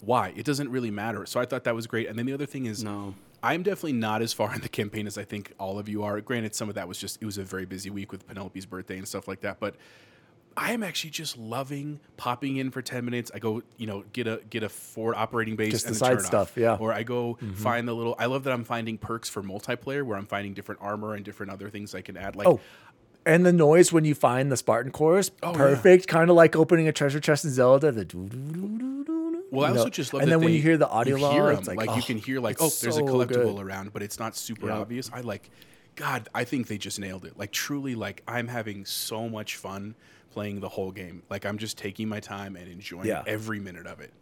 Speaker 2: why? It doesn't really matter. So I thought that was great. And then the other thing is,
Speaker 3: No.
Speaker 2: I'm definitely not as far in the campaign as I think all of you are. Granted, some of that was just it was a very busy week with Penelope's birthday and stuff like that, but I am actually just loving popping in for 10 minutes. I go, you know, get a get a forward operating base
Speaker 1: Just
Speaker 2: and
Speaker 1: the side stuff,
Speaker 2: off.
Speaker 1: yeah.
Speaker 2: Or I go mm-hmm. find the little I love that I'm finding perks for multiplayer where I'm finding different armor and different other things I can add like
Speaker 1: Oh, and the noise when you find the Spartan cores,
Speaker 2: Oh, yeah.
Speaker 1: perfect. Kind of like opening a treasure chest in Zelda. The doo doo doo doo doo.
Speaker 2: Well, I also
Speaker 1: know?
Speaker 2: just love
Speaker 1: And then when you hear the audio
Speaker 2: you
Speaker 1: log,
Speaker 2: hear
Speaker 1: it's like,
Speaker 2: you
Speaker 1: oh,
Speaker 2: can hear like, oh, there's a collectible
Speaker 1: good.
Speaker 2: around, but it's not super
Speaker 1: Yep.
Speaker 2: obvious. I like, God, I think they just nailed it. Like truly, like I'm having so much fun playing the whole game. Like I'm just taking my time and enjoying
Speaker 1: Yeah.
Speaker 2: every minute of it.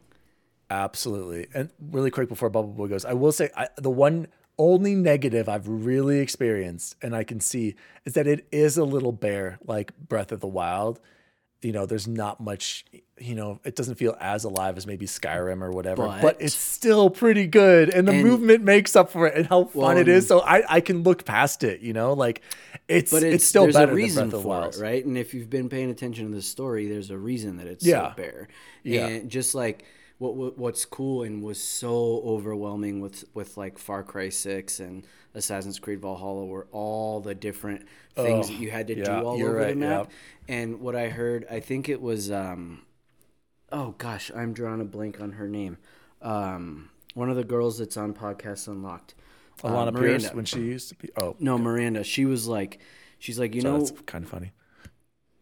Speaker 1: Absolutely. And really quick before Bubble Boy goes, I will say I, the one only negative I've really experienced and I can see is that it is a little bare like Breath of the Wild. You know, there's not much, you know, it doesn't feel as alive as maybe Skyrim or whatever, but,
Speaker 3: But-
Speaker 1: it's still pretty good. And the
Speaker 3: And-
Speaker 1: movement makes up for it and how fun
Speaker 3: Well,
Speaker 1: it is. So I, I can look past it, you know, like it's,
Speaker 3: But
Speaker 1: it's,
Speaker 3: it's,
Speaker 1: still
Speaker 3: there's
Speaker 1: better
Speaker 3: a reason
Speaker 1: than Breath
Speaker 3: for it, right? And if you've been paying attention to the story, there's a reason that it's
Speaker 1: Yeah.
Speaker 3: so bare.
Speaker 1: Yeah.
Speaker 3: And just like what, what what's cool and was so overwhelming with with like Far Cry Six and Assassin's Creed Valhalla were all the different things
Speaker 1: Oh,
Speaker 3: that you had to
Speaker 1: yeah,
Speaker 3: do all over
Speaker 1: right,
Speaker 3: the map. And what I heard, I think it was um, oh gosh, I'm drawing a blank on her name. Um, one of the girls that's on Podcast Unlocked. uh,
Speaker 1: Alanah Pearce
Speaker 3: Miranda.
Speaker 1: when she used to be, oh,
Speaker 3: No, Miranda. She was like, she's like, you
Speaker 1: so
Speaker 3: know,
Speaker 1: that's kind of funny.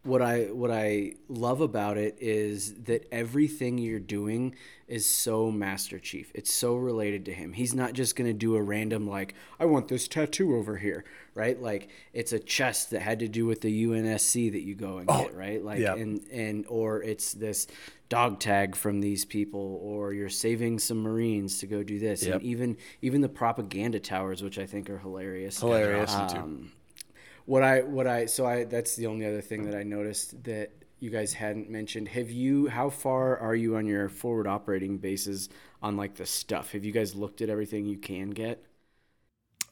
Speaker 3: what I what I love about it is that everything you're doing is so Master Chief. It's so related to him. He's not just gonna do a random like I want this tattoo over here, right? Like it's a chest that had to do with the UNSC that you go and get, right? Like
Speaker 1: yeah.
Speaker 3: and and or it's this dog tag from these people, or you're saving some Marines to go do this,
Speaker 1: Yep.
Speaker 3: and even even the propaganda towers, which I think are hilarious.
Speaker 1: Hilarious.
Speaker 3: Um, what I what I so I that's the only other thing that I noticed that you guys hadn't mentioned. Have you how far are you on your forward operating bases on like the stuff? Have you guys looked at everything you can get?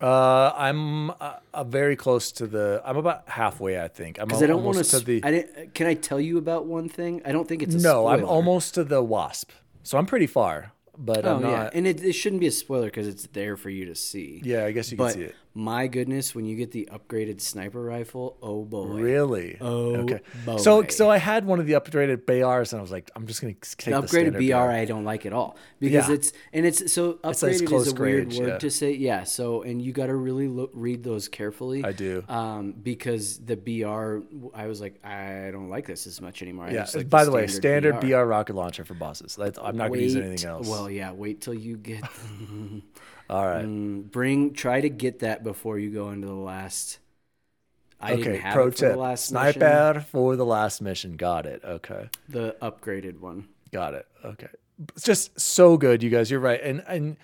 Speaker 1: Uh, I'm uh, uh, very close to the. I'm about halfway, I think. I'm
Speaker 3: Because I don't want
Speaker 1: almost
Speaker 3: to.
Speaker 1: the.
Speaker 3: I didn't, can I tell you about one thing? I don't think it's a
Speaker 1: no, I'm almost to the wasp, so I'm pretty far, but
Speaker 3: Oh
Speaker 1: I'm
Speaker 3: yeah,
Speaker 1: not.
Speaker 3: and it, it shouldn't be a spoiler because it's there for you to see.
Speaker 1: Yeah, I guess you can see it.
Speaker 3: My goodness, when you get the upgraded sniper rifle, oh boy,
Speaker 1: Really?
Speaker 3: Oh,
Speaker 1: okay.
Speaker 3: boy.
Speaker 1: So, so I had one of the upgraded BRs, and I was like, I'm just gonna take
Speaker 3: the
Speaker 1: the,
Speaker 3: upgraded
Speaker 1: standard
Speaker 3: BR I don't like at all because
Speaker 1: Yeah.
Speaker 3: it's and it's so
Speaker 1: It's
Speaker 3: upgraded
Speaker 1: close
Speaker 3: is a weird
Speaker 1: range,
Speaker 3: word
Speaker 1: yeah.
Speaker 3: to say. Yeah. So and you got to really look, read those carefully.
Speaker 1: I do.
Speaker 3: Um, because the BR, I was like, I don't like this as much anymore.
Speaker 1: Yeah.
Speaker 3: like
Speaker 1: By the, way, standard
Speaker 3: BR.
Speaker 1: BR. rocket launcher for bosses. That's, I'm not gonna use
Speaker 3: Wait-
Speaker 1: anything else.
Speaker 3: Well, yeah. Wait till you get.
Speaker 1: All right.
Speaker 3: Mm, bring try to get that before you go into the last. I
Speaker 1: okay.
Speaker 3: didn't have
Speaker 1: Pro
Speaker 3: it for the
Speaker 1: tip:
Speaker 3: last mission,
Speaker 1: sniper for the last mission. Got it. Okay.
Speaker 3: the upgraded one.
Speaker 1: Got it. Okay. It's just so good, you guys. You're right. And and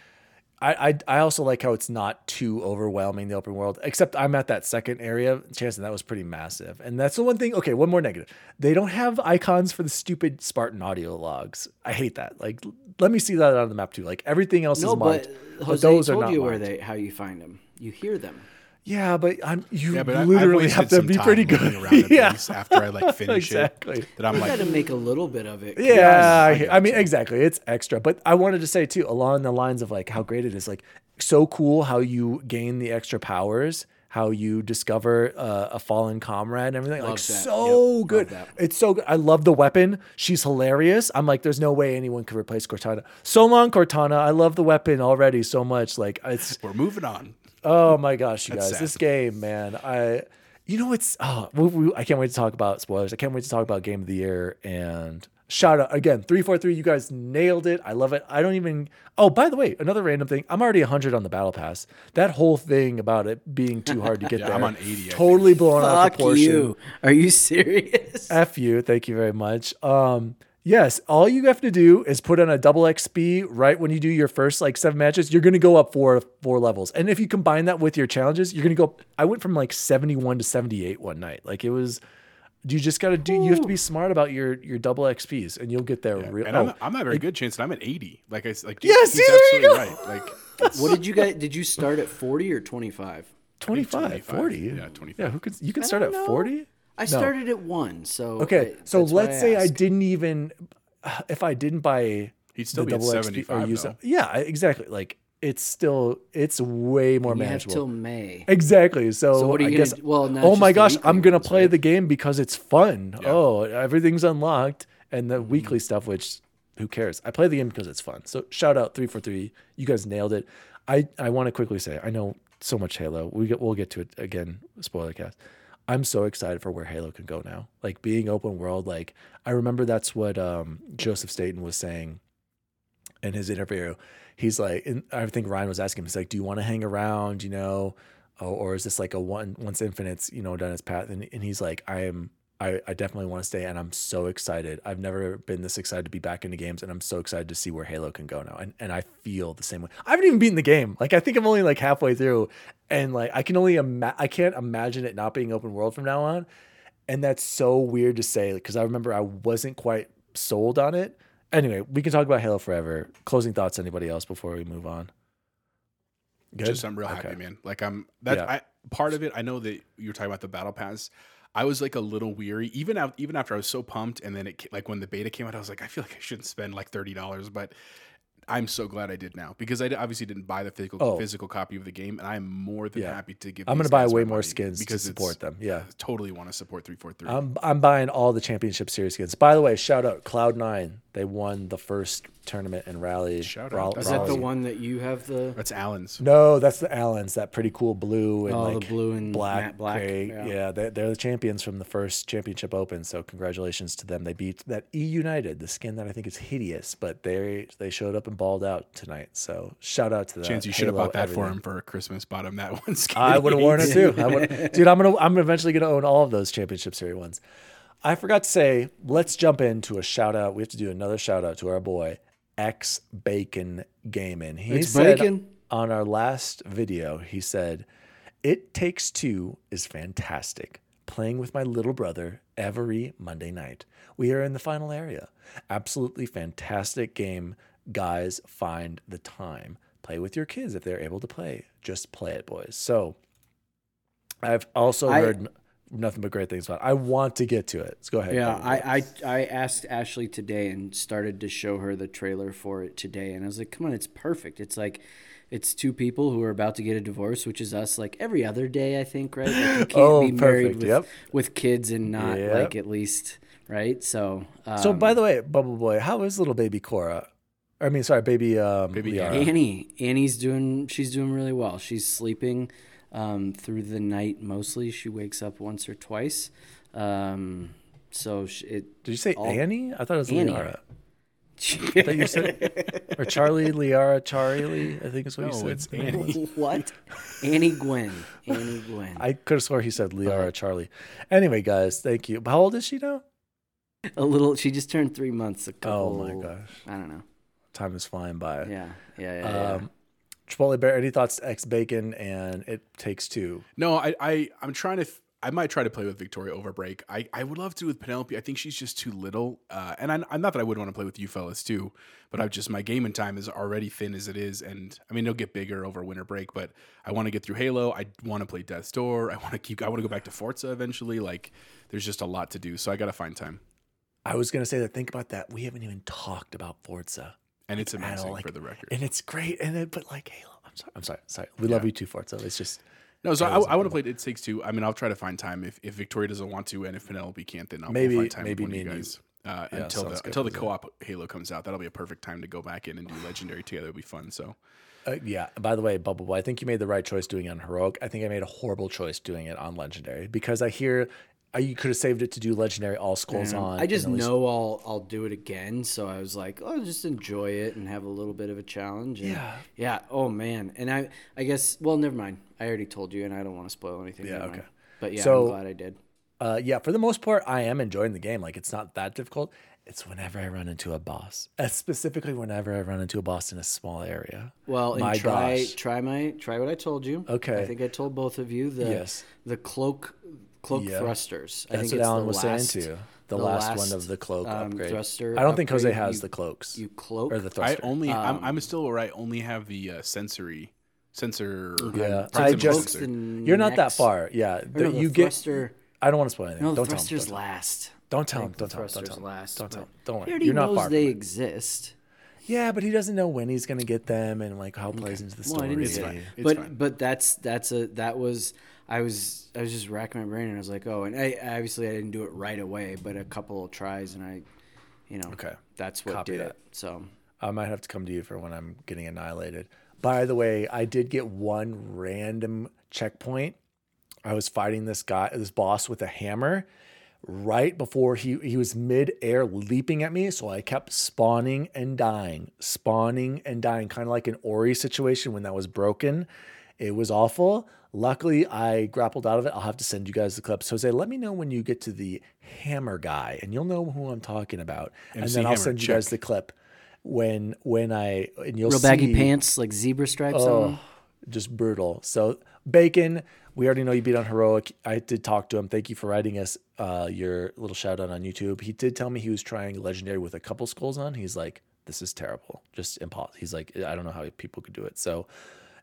Speaker 1: I, I I also like how it's not too overwhelming the open world. Except I'm at that second area. Chance and that was pretty massive. And that's the one thing. Okay, one more negative. They don't have icons for the stupid Spartan audio logs. I hate that. Like, let me see that on the map too. Like everything else
Speaker 3: No,
Speaker 1: is marked,
Speaker 3: but Jose told
Speaker 1: not
Speaker 3: you where they how you find them. You hear them.
Speaker 1: Yeah, but I'm you
Speaker 2: Yeah, but I- I've
Speaker 1: literally
Speaker 2: wasted
Speaker 1: have to
Speaker 2: some
Speaker 1: be
Speaker 2: time
Speaker 1: pretty good.
Speaker 2: around at
Speaker 1: yeah,
Speaker 2: after I like finish
Speaker 1: exactly.
Speaker 2: it. That I'm
Speaker 3: You
Speaker 2: like,
Speaker 3: got to make a little bit of it.
Speaker 1: Yeah,
Speaker 2: I
Speaker 1: I, I mean exactly. It's extra, but I wanted to say too, along the lines of like how great it is, like so cool how you gain the extra powers, how you discover uh, a fallen comrade, and everything. like
Speaker 3: that.
Speaker 1: so
Speaker 3: Yep,
Speaker 1: good. It's so good. I love the weapon. She's hilarious. I'm like, there's no way anyone could replace Cortana. So long, Cortana. I love the weapon already so much. Like it's
Speaker 2: we're moving on.
Speaker 1: Oh my gosh, you
Speaker 2: That's
Speaker 1: guys,
Speaker 2: sad.
Speaker 1: this game, man. I, you know, it's oh, we, we, I can't wait to talk about spoilers. I can't wait to talk about game of the year and shout out again, three four three. You guys nailed it. I love it. I don't even. Oh, by the way, another random thing. I'm already 100 on the battle pass. That whole thing about it being too hard to get
Speaker 2: Yeah,
Speaker 1: there.
Speaker 2: I'm on 80, I
Speaker 1: Totally blown out of
Speaker 3: Fuck
Speaker 1: proportion.
Speaker 3: you. Are you serious?
Speaker 1: F you. Thank you very much. Um, yes, all you have to do is put on a double XP right when you do your first like seven matches. You're gonna go up four four levels, and if you combine that with your challenges, you're gonna go. I went from like 71 to 78 one night. Like it was. You just got to do. You have to be smart about your your double XPs, and you'll get there. real.
Speaker 2: And
Speaker 1: oh,
Speaker 2: I'm, I'm not very good, chance. And I'm at 80. Like I like.
Speaker 1: Yeah,
Speaker 2: he's
Speaker 1: see, there you
Speaker 2: absolutely
Speaker 1: go.
Speaker 2: Right. Like
Speaker 3: What did you guys? Did you start at forty or twenty five?
Speaker 1: 25,
Speaker 2: 25.
Speaker 1: 40.
Speaker 2: Yeah, 25.
Speaker 1: Yeah, who can you can start at
Speaker 3: know.
Speaker 1: 40?
Speaker 3: I started at one. So
Speaker 1: Okay,
Speaker 3: I-
Speaker 1: so let's say I
Speaker 3: asked.
Speaker 1: didn't even if I didn't buy
Speaker 2: He'd still
Speaker 1: the
Speaker 2: be
Speaker 1: double XP or
Speaker 2: 75
Speaker 1: use it- yeah, exactly. Like it's still it's way more
Speaker 3: You
Speaker 1: manageable.
Speaker 3: till May.
Speaker 1: Exactly. So,
Speaker 3: So what are
Speaker 1: I
Speaker 3: you
Speaker 1: guess,
Speaker 3: gonna- well, not
Speaker 1: oh my gosh, I'm gonna
Speaker 3: ones,
Speaker 1: play
Speaker 3: right?
Speaker 1: the game because it's fun. Oh, everything's unlocked, and the mm-hmm. weekly stuff, which who cares? I play the game because it's fun. So shout out three for three. You guys nailed it. I I want to quickly say I know so much Halo. We get we'll get to it again. Spoiler cast. I'm so excited for where Halo can go now. Like being open world. Like I remember that's what um, Joseph Staten was saying in his interview, he's like, and I think Ryan was asking him, he's like, do you want to hang around, you know, or, is this like a one once infinite's, you know, done its path? And, and he's like, I am, I, I definitely want to stay, and I'm so excited. I've never been this excited to be back into games, and I'm so excited to see where Halo can go now. And and I feel the same way. I haven't even beaten the game. Like I think I'm only like halfway through, and like I can only ima- I can't imagine it not being open world from now on. And that's so weird to say because I remember I wasn't quite sold on it. Anyway, we can talk about Halo forever. Closing thoughts, anybody else before we move on? Good?
Speaker 2: Just I'm real
Speaker 1: Okay.
Speaker 2: happy, man. Like I'm that
Speaker 1: Yeah.
Speaker 2: I part of it. I know that you're talking about the battle pass. I was like a little weary, even out, even after I was so pumped, and then it like when the beta came out, I was like, I feel like I shouldn't spend like thirty dollars, but I'm so glad I did now because I obviously didn't buy the physical
Speaker 1: Oh.
Speaker 2: physical copy of the game, and I'm more than
Speaker 1: Yeah.
Speaker 2: happy to give.
Speaker 1: I'm
Speaker 2: going
Speaker 1: gonna buy way more skins because to support them. Yeah.
Speaker 2: totally want to support three four three.
Speaker 1: I'm I'm buying all the championship series skins. By the way, shout out Cloud Nine. They won the first tournament in Raleigh.
Speaker 2: Shout out.
Speaker 1: Raleigh-
Speaker 2: Is
Speaker 3: Is that the one that you have the?
Speaker 2: That's Allen's.
Speaker 1: No, that's the Allens. That pretty cool blue and
Speaker 3: Oh, the
Speaker 1: like
Speaker 3: blue and
Speaker 1: black,
Speaker 3: black,
Speaker 1: gray.
Speaker 3: yeah.
Speaker 1: Yeah, they, they're the champions from the first championship open. So congratulations to them. They beat that E United, the skin that I think is hideous, but they they showed up and balled out tonight. So shout out to them.
Speaker 2: Chance, you should have bought that for him for Christmas. Bought him that one. skin.
Speaker 1: I would have worn it too. I dude. I'm gonna. I'm eventually gonna own all of those championship series ones. I forgot to say. Let's jump into a shout out. We have to do another shout out to our boy X Bacon Gaming. He
Speaker 3: It's
Speaker 1: said
Speaker 3: bacon?
Speaker 1: on our last video. He said, "It Takes Two is fantastic. Playing with my little brother every Monday night. We are in the final area. Absolutely fantastic game. Guys, find the time." Play with your kids if they're able to play. Just play it, boys. So, I've also
Speaker 3: I-
Speaker 1: heard nothing but great things about. it. I want to get to it. Let's go ahead.
Speaker 3: Yeah, I, I I asked Ashley today and started to show her the trailer for it today, and I was like, "Come on, it's perfect. It's like." It's two people who are about to get a divorce, which is us like every other day, I think, right? Like you can't
Speaker 1: Oh,
Speaker 3: be married
Speaker 1: perfect,
Speaker 3: with,
Speaker 1: yep.
Speaker 3: with kids and not
Speaker 1: Yep.
Speaker 3: like at least, right? So, um,
Speaker 1: so, by the way, Bubble Boy, how is little baby Cora? I mean, sorry, baby. Um,
Speaker 2: Baby
Speaker 1: Liara.
Speaker 3: Annie, Annie's doing. She's doing really well. She's sleeping um, through the night mostly. She wakes up once or twice. Um, so she, it.
Speaker 1: Did you say
Speaker 3: all-
Speaker 1: Annie? I thought it was
Speaker 3: Annie.
Speaker 1: Liara. I thought you said, or Charlie, Liara, Charlie. I think is what you
Speaker 2: No,
Speaker 1: said.
Speaker 2: it's Annie.
Speaker 3: what? Annie Gwen. Annie Gwen.
Speaker 1: I could have swore he said Liara, Charlie. Anyway, guys, thank you. How old is she now?
Speaker 3: a little. She just turned three months. A
Speaker 1: Oh my gosh,
Speaker 3: I don't know.
Speaker 1: Time is flying by.
Speaker 3: Yeah, yeah, yeah. yeah.
Speaker 1: Um, Chipotle Bear, any thoughts? X Bacon and It Takes Two.
Speaker 2: No, I, I I'm trying to. I might try to play with Victoria over break. I, I would love to with Penelope. I think she's just too little. Uh, and I, I'm not that I would want to play with you fellas too, but I've just my gaming time is already thin as it is. And I mean, it'll get bigger over winter break, but I want to get through Halo. I want to play Death's Door. I want to keep. I want to go back to Forza eventually. Like, there's just a lot to do. So I got to find time.
Speaker 1: I was gonna say that. Think about that. We haven't even talked about Forza,
Speaker 2: And it's
Speaker 1: at all,
Speaker 2: amazing
Speaker 1: like-
Speaker 2: for the record.
Speaker 1: and it's great. And it, but like Halo, I'm sorry, I'm sorry, sorry. We love you too, Forza. It's just
Speaker 2: No, so I, I want to play It Takes Two. I mean, I'll try to find time if, if Victoria doesn't want to, and if Penelope can't, then I'll
Speaker 1: Maybe-
Speaker 2: we'll find time
Speaker 1: maybe
Speaker 2: with one
Speaker 1: me
Speaker 2: of you. Uh,
Speaker 1: Yeah,
Speaker 2: until the until the co-op Halo comes out, that'll be a perfect time to go back in and do Legendary together. It'll be fun. So
Speaker 1: Uh, yeah. By the way, Bubble Boy, I think you made the right choice doing it on heroic. I think I made a horrible choice doing it on legendary because I hear you could have saved it to do legendary all skulls on.
Speaker 3: I just
Speaker 1: and
Speaker 3: know I'll I'll do it again, so I was like, oh, just enjoy it and have a little bit of a challenge. And
Speaker 1: Yeah.
Speaker 3: yeah. Oh man, and I I guess well, never mind. I already told you, and I don't want to spoil anything.
Speaker 1: Yeah, okay.
Speaker 3: mind. But yeah,
Speaker 1: So-
Speaker 3: I'm glad I did.
Speaker 1: Uh, yeah, for the most part, I am enjoying the game. Like it's not that difficult. It's whenever I run into a boss, uh, specifically whenever I run into a boss in a small area.
Speaker 3: Well, and
Speaker 1: My
Speaker 3: try
Speaker 1: gosh.
Speaker 3: try my try what I told you.
Speaker 1: Okay.
Speaker 3: I think I told both of you the
Speaker 1: Yes.
Speaker 3: the cloak cloak
Speaker 1: Yeah.
Speaker 3: thrusters. I
Speaker 1: That's
Speaker 3: think
Speaker 1: what
Speaker 3: it's
Speaker 1: Alan
Speaker 3: the
Speaker 1: was
Speaker 3: last,
Speaker 1: saying too. The,
Speaker 3: the
Speaker 1: last, one of the cloak
Speaker 3: um,
Speaker 1: upgrade.
Speaker 3: thruster
Speaker 1: I don't think Jose has
Speaker 3: you-
Speaker 1: the cloaks
Speaker 3: You cloak
Speaker 1: or the
Speaker 2: I
Speaker 1: thruster.
Speaker 2: only I'm,
Speaker 3: Um,
Speaker 2: I'm still where I only have the uh, sensory sensor.
Speaker 1: Yeah, I just-
Speaker 2: sensor.
Speaker 1: You're not that far. Yeah, the-
Speaker 3: no, the
Speaker 1: you get. I don't want to spoil anything.
Speaker 3: No,
Speaker 1: don't tell
Speaker 3: thrusters
Speaker 1: tell him.
Speaker 3: last.
Speaker 1: don't tell him. Don't tell him. Don't tell him.
Speaker 3: last,
Speaker 1: Don't tell him. Don't
Speaker 3: He
Speaker 1: worry.
Speaker 3: already
Speaker 1: You're not
Speaker 3: knows
Speaker 1: far.
Speaker 3: they exist.
Speaker 1: Yeah, but he doesn't know when he's going to get them and like how it plays into the
Speaker 3: Well, I
Speaker 1: story.
Speaker 3: didn't
Speaker 2: It's fine. It's
Speaker 3: but
Speaker 2: fine.
Speaker 3: but that's that's a that was I was I was just racking my brain and I was like, oh, and I obviously I didn't do it right away, but a couple of tries and I, you know,
Speaker 1: Okay.
Speaker 3: that's what
Speaker 1: Copy
Speaker 3: did
Speaker 1: that.
Speaker 3: it. So
Speaker 1: I might have to come to you for when I'm getting annihilated. By the way, I did get one random checkpoint. I was fighting this guy, this boss with a hammer right before he he was mid-air leaping at me, so I kept spawning and dying, spawning and dying, kind of like an Ori situation when that was broken. It was awful. Luckily, I grappled out of it. I'll have to send you guys the clips. Jose, let me know when you get to the hammer guy, and you'll know who I'm talking about. and
Speaker 2: MC
Speaker 1: then I'll
Speaker 2: Hammer,
Speaker 1: send you guys the clip when when I and you'll
Speaker 3: real baggy
Speaker 1: see,
Speaker 3: pants like zebra stripes
Speaker 1: Oh,
Speaker 3: them.
Speaker 1: just brutal. So bacon, we already know you beat on heroic. I did talk to him. Thank you for writing us uh, your little shout out on YouTube. He did tell me he was trying legendary with a couple skulls on. He's like, this is terrible, just impossible. He's like, I don't know how people could do it. So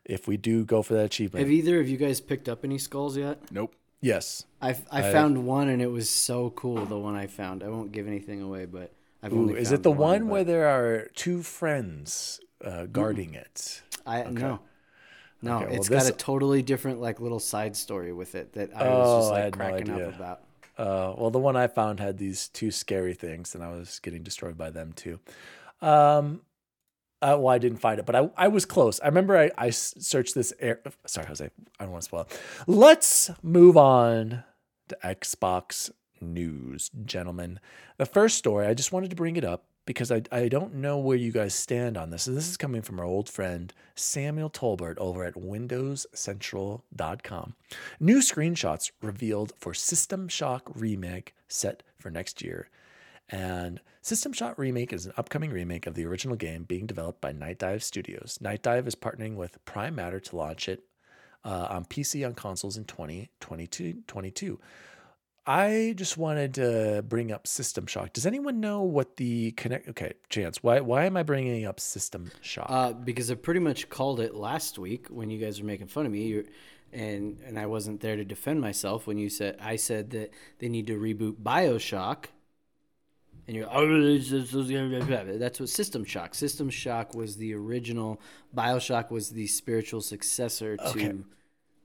Speaker 1: if we do go for that achievement,
Speaker 3: Have either of you guys picked up any skulls yet?
Speaker 2: Nope.
Speaker 1: yes.
Speaker 3: I I found one and it was so cool. The one I found. I won't give anything away, but I've
Speaker 1: Ooh,
Speaker 3: only
Speaker 1: is it the one,
Speaker 3: but-
Speaker 1: where there are two friends uh, guarding it.
Speaker 3: I no. No,
Speaker 1: Okay, well,
Speaker 3: it's
Speaker 1: this-
Speaker 3: got a totally different like little side story with it that I was
Speaker 1: Oh,
Speaker 3: just
Speaker 1: I
Speaker 3: like
Speaker 1: had no
Speaker 3: cracking
Speaker 1: idea.
Speaker 3: up about.
Speaker 1: Uh, well, the one I found had these two scary things, and I was getting destroyed by them too. Um, uh, well, I didn't find it, but I, I was close. I remember I, I searched this. Air, sorry, Jose. I don't want to spoil it. Let's move on to Xbox news, gentlemen. The first story, I just wanted to bring it up because I, I don't know where you guys stand on this. And this is coming from our old friend Samuel Tolbert over at WindowsCentral.com. New screenshots revealed for System Shock Remake set for next year. And System Shock Remake is an upcoming remake of the original game being developed by Nightdive Studios. Nightdive is partnering with Prime Matter to launch it uh, on PC on consoles in 2022. 22. I just wanted to bring up System Shock. Does anyone know what the connect? Okay, Chance. Why why am I bringing up System Shock?
Speaker 3: Uh, because I pretty much called it last week when you guys were making fun of me, You're, and and I wasn't there to defend myself when you said I said that they need to reboot Bioshock, and you're oh that's what System Shock. System Shock was the original. Bioshock was the spiritual successor
Speaker 1: Okay.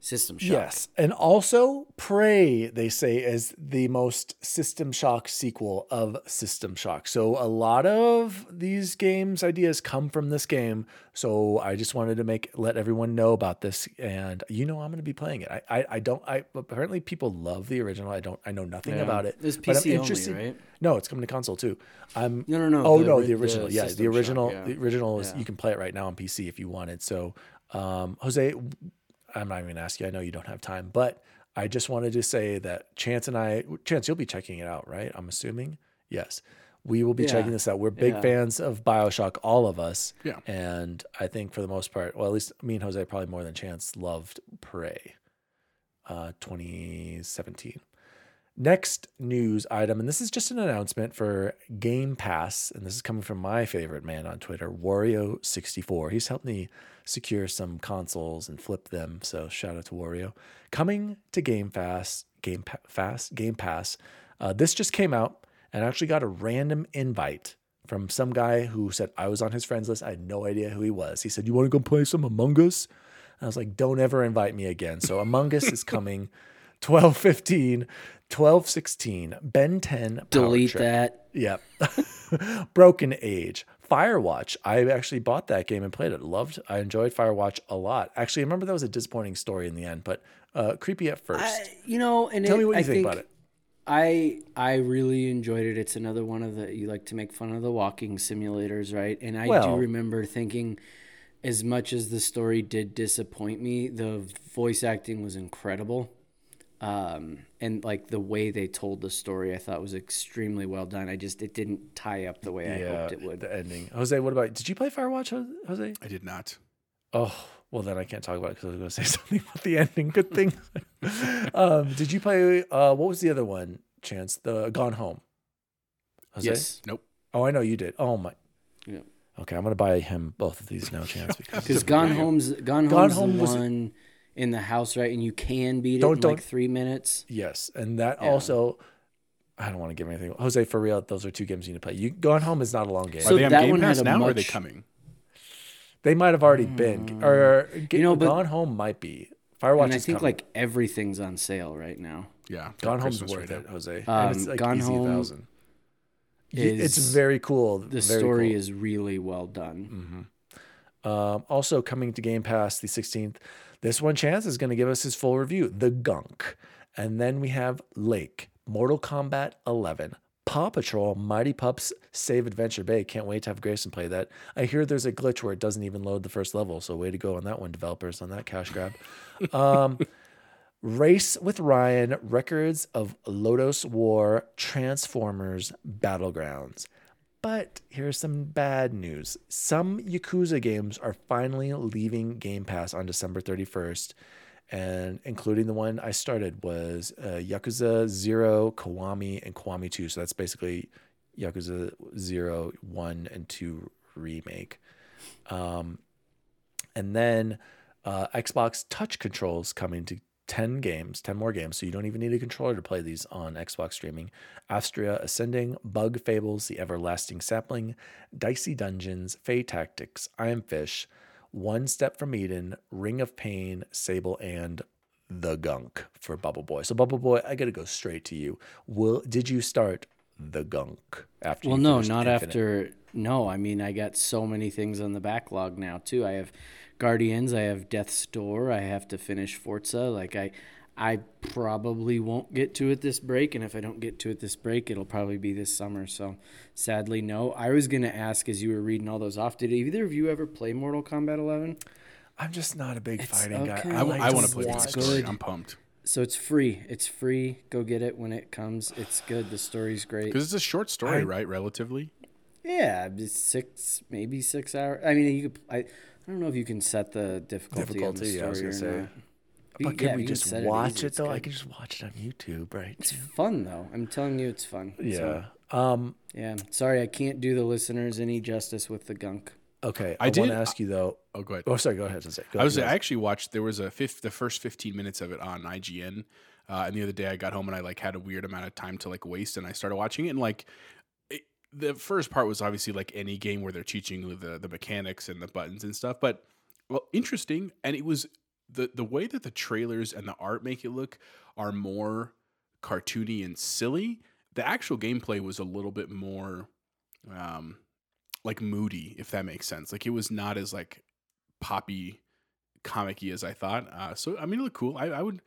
Speaker 3: System Shock.
Speaker 1: Yes, and also Prey, they say, is the most System Shock sequel of System Shock. So a lot of these games ideas come from this game. So I just wanted to make let everyone know about this, and you know I'm going to be playing it. I, I I don't I apparently people love the original. I don't I know nothing
Speaker 3: Yeah.
Speaker 1: about it.
Speaker 3: It's
Speaker 1: but I'm
Speaker 3: PC only, right?
Speaker 1: No, it's coming to console too. I'm
Speaker 3: No, no, no,
Speaker 1: Oh
Speaker 3: the
Speaker 1: no, the
Speaker 3: the
Speaker 1: original. yeah, the
Speaker 3: System Shock,
Speaker 1: original.
Speaker 3: yeah.
Speaker 1: The original is
Speaker 3: Yeah.
Speaker 1: you can play it right now on PC if you wanted. So, um, Jose, I'm not even gonna ask you. I know you don't have time, but I just wanted to say that Chance and I, Chance, you'll be checking it out, right? I'm assuming. Yes, we will be
Speaker 3: Yeah.
Speaker 1: checking this out. We're big
Speaker 3: Yeah.
Speaker 1: fans of Bioshock, all of us.
Speaker 2: Yeah.
Speaker 1: And I think for the most part, well, at least me and Jose probably more than Chance loved Prey, uh, 2017. Next news item, and this is just an announcement for Game Pass, and this is coming from my favorite man on Twitter, Wario64. He's helped me secure some consoles and flip them, so shout out to Wario. Coming to Game Pass, Game Pa- Fast, Game Pass. Uh, this just came out, and I actually got a random invite from some guy who said I was on his friends list. I had no idea who he was. He said, "You want to go play some Among Us?" And I was like, "Don't ever invite me again." So Among Us is coming. 12 15, 12 16, Ben 10.
Speaker 3: Delete that.
Speaker 1: Yep. Broken Age. Firewatch. I actually bought that game and played it. Loved. I enjoyed Firewatch a lot. Actually, I remember that was a disappointing story in the end, but uh, creepy at first.
Speaker 3: I, you know, and
Speaker 1: Tell
Speaker 3: it,
Speaker 1: me what you
Speaker 3: I
Speaker 1: think about it.
Speaker 3: I I really enjoyed it. It's another one of the you like to make fun of the walking simulators, right? And I
Speaker 1: Well-
Speaker 3: do remember thinking, as much as the story did disappoint me, the voice acting was incredible. Um, and like the way they told the story, I thought was extremely well done. I just it didn't tie up the way I hoped it would.
Speaker 1: the ending. Jose, what about? Did you play Firewatch, Jose?
Speaker 2: I did not.
Speaker 1: Oh, well then I can't talk about it because I was going to say something about the ending. Good thing. um, did you play? Uh, what was the other one? Chance the Gone Home. Jose?
Speaker 3: Yes,
Speaker 2: Nope.
Speaker 1: Oh, I know you did. Oh my.
Speaker 3: Yeah.
Speaker 1: Okay, I'm gonna buy him both of these now, Chance. Because
Speaker 3: because Gone Home's Gone,
Speaker 1: Gone Home
Speaker 3: the
Speaker 1: was-
Speaker 3: one in the house, right? And you can beat it
Speaker 1: Don't-
Speaker 3: in
Speaker 1: don't-
Speaker 3: like three minutes.
Speaker 1: yes, and that
Speaker 3: Yeah.
Speaker 1: also. I don't want to give anything. Jose, for real, those are two games you need to play. You Gone Home is not a long game.
Speaker 3: So
Speaker 2: are they on
Speaker 3: that
Speaker 2: Game
Speaker 3: one had
Speaker 2: Pass
Speaker 3: a
Speaker 2: now, or are they coming?
Speaker 1: they might have already been, or
Speaker 3: You know, but-
Speaker 1: Gone Home might be. Firewatch
Speaker 3: and I
Speaker 1: is
Speaker 3: think
Speaker 1: coming.
Speaker 3: like everything's on sale right now.
Speaker 2: Yeah.
Speaker 1: Gone Home's
Speaker 2: Christmas
Speaker 1: worth
Speaker 2: right
Speaker 1: it,
Speaker 2: now.
Speaker 1: Jose.
Speaker 3: Um,
Speaker 1: and it's like
Speaker 3: Gone
Speaker 1: easy
Speaker 3: Home
Speaker 1: thousand. Y- it's very cool.
Speaker 3: The
Speaker 1: very
Speaker 3: story
Speaker 1: cool.
Speaker 3: is really well done.
Speaker 1: Um, also coming to Game Pass the 16th. This one chance is going to give us his full review. The Gunk, and then we have Lake, Mortal Kombat 11, Paw Patrol, Mighty Pups, Save Adventure Bay. Can't wait to have Grayson play that. I hear there's a glitch where it doesn't even load the first level, so way to go on that one, developers, on that cash grab. Um, Race with Ryan, Records of Lodoss War, Transformers, Battlegrounds. But here's some bad news. Some Yakuza games are finally leaving Game Pass on December 31st, and including the one I started was uh, Yakuza 0, Kiwami, and Kiwami 2. So that's basically Yakuza 0, 1, and 2 remake. Um, and then uh, Xbox Touch controls coming to 10 games, 10 more games, so you don't even need a controller to play these on Xbox streaming. Astria Ascending, Bug Fables, The Everlasting Sapling, Dicey Dungeons, Fae Tactics, I Am Fish, One Step from Eden, Ring of Pain, Sable, and The Gunk for Bubble Boy. So Bubble Boy, I got to go straight to you. Will did you start The Gunk after
Speaker 3: Well, no, not
Speaker 1: Infinite?
Speaker 3: after. No, I mean, I got so many things on the backlog now too. I have Guardians, I have Death's Door, I have to finish Forza. Like I, I probably won't get to it this break, and if I don't get to it this break, it'll probably be this summer. So, sadly, no. I was gonna ask as you were reading all those off. Did either of you ever play Mortal Kombat 11?
Speaker 1: I'm just not a big
Speaker 3: It's
Speaker 1: fighting
Speaker 3: okay.
Speaker 1: guy.
Speaker 2: I,
Speaker 1: like
Speaker 2: want to play
Speaker 1: watch-
Speaker 2: the story.
Speaker 3: good.
Speaker 2: I'm pumped
Speaker 3: So it's free. It's free. Go get it when it comes. It's good. The story's great.
Speaker 2: because it's a short story,
Speaker 1: I-
Speaker 2: right? Relatively.
Speaker 3: Yeah, six, maybe six hours. I mean, you could. I, I don't know if you can set the difficulty, on the
Speaker 1: Difficulty, yeah, I was gonna say.
Speaker 3: not.
Speaker 1: But
Speaker 3: You-
Speaker 1: can
Speaker 3: yeah,
Speaker 1: we
Speaker 3: you can
Speaker 1: just watch
Speaker 3: easy.
Speaker 1: it,
Speaker 3: It's
Speaker 1: though? I can just watch it on YouTube, right?
Speaker 3: It's fun though. I'm telling you, it's fun.
Speaker 1: yeah.
Speaker 3: So,
Speaker 1: Um.
Speaker 3: yeah. Sorry, I can't do the listeners any justice with the gunk.
Speaker 1: Okay.
Speaker 2: I
Speaker 1: I, want
Speaker 2: did-
Speaker 1: to ask you though.
Speaker 2: Oh, go ahead.
Speaker 1: Oh, sorry. Go ahead. Jose. Go
Speaker 2: I was.
Speaker 1: ahead.
Speaker 2: I actually watched. There was a fifth, the first fifteen minutes of it on IGN, uh, and the other day I got home and I like had a weird amount of time to like waste, and I started watching it, and like it, the first part was obviously like any game where they're teaching the the mechanics and the buttons and stuff, but well, interesting, and it was the the way that the trailers and the art make it look are more cartoony and silly. The actual gameplay was a little bit more. Um, like moody, if that makes sense. Like it was not as like poppy, comic-y as I thought. Uh, so I mean, it looked cool. I, I would,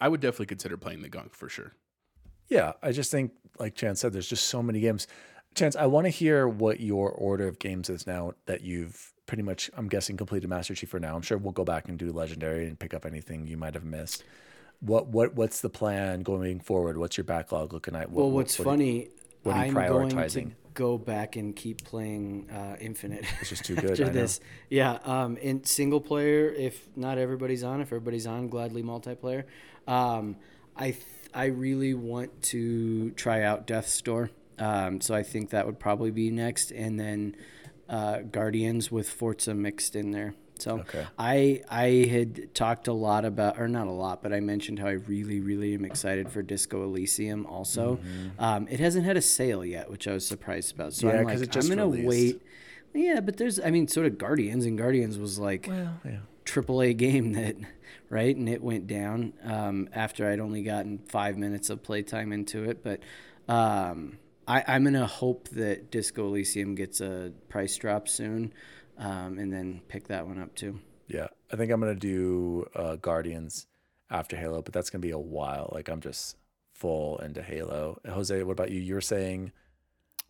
Speaker 2: I would definitely consider playing the gunk for sure.
Speaker 1: Yeah, I just think, like Chance said, there's just so many games. Chance, I want to hear what your order of games is now that you've pretty much, I'm guessing, completed Master Chief for now. I'm sure we'll go back and do Legendary and pick up anything you might have missed. What what what's the plan going forward? What's your backlog looking at? What,
Speaker 3: Well,
Speaker 1: what-
Speaker 3: what's
Speaker 1: what
Speaker 3: funny,
Speaker 1: what are you
Speaker 3: I'm going to go back and keep playing uh, Infinite.
Speaker 1: It's just too good.
Speaker 3: after this. Yeah, um, in single player, if not everybody's on, if everybody's on, gladly multiplayer. Um, I th- I really want to try out Death's Door, um, so I think that would probably be next, and then uh, Guardians with Forza mixed in there. So
Speaker 1: Okay.
Speaker 3: I I had talked a lot about, or not a lot, but I mentioned how I really really am excited for Disco Elysium. Also, um, it hasn't had a sale yet, which I was surprised about. So
Speaker 1: Mm-hmm. Yeah,
Speaker 3: I'm
Speaker 1: 'cause
Speaker 3: like,
Speaker 1: it just
Speaker 3: I'm gonna
Speaker 1: released.
Speaker 3: wait. Yeah, but there's, I mean, sort of Guardians, and Guardians was like
Speaker 1: Well, yeah.
Speaker 3: triple A game that, right? And it went down um, after I'd only gotten five minutes of playtime into it. But um, I, I'm gonna hope that Disco Elysium gets a price drop soon, um, and then pick that one up too.
Speaker 1: Yeah, I think I'm gonna do uh, Guardians after Halo, but that's gonna be a while. Like I'm just full into Halo. Jose, what about you? You're saying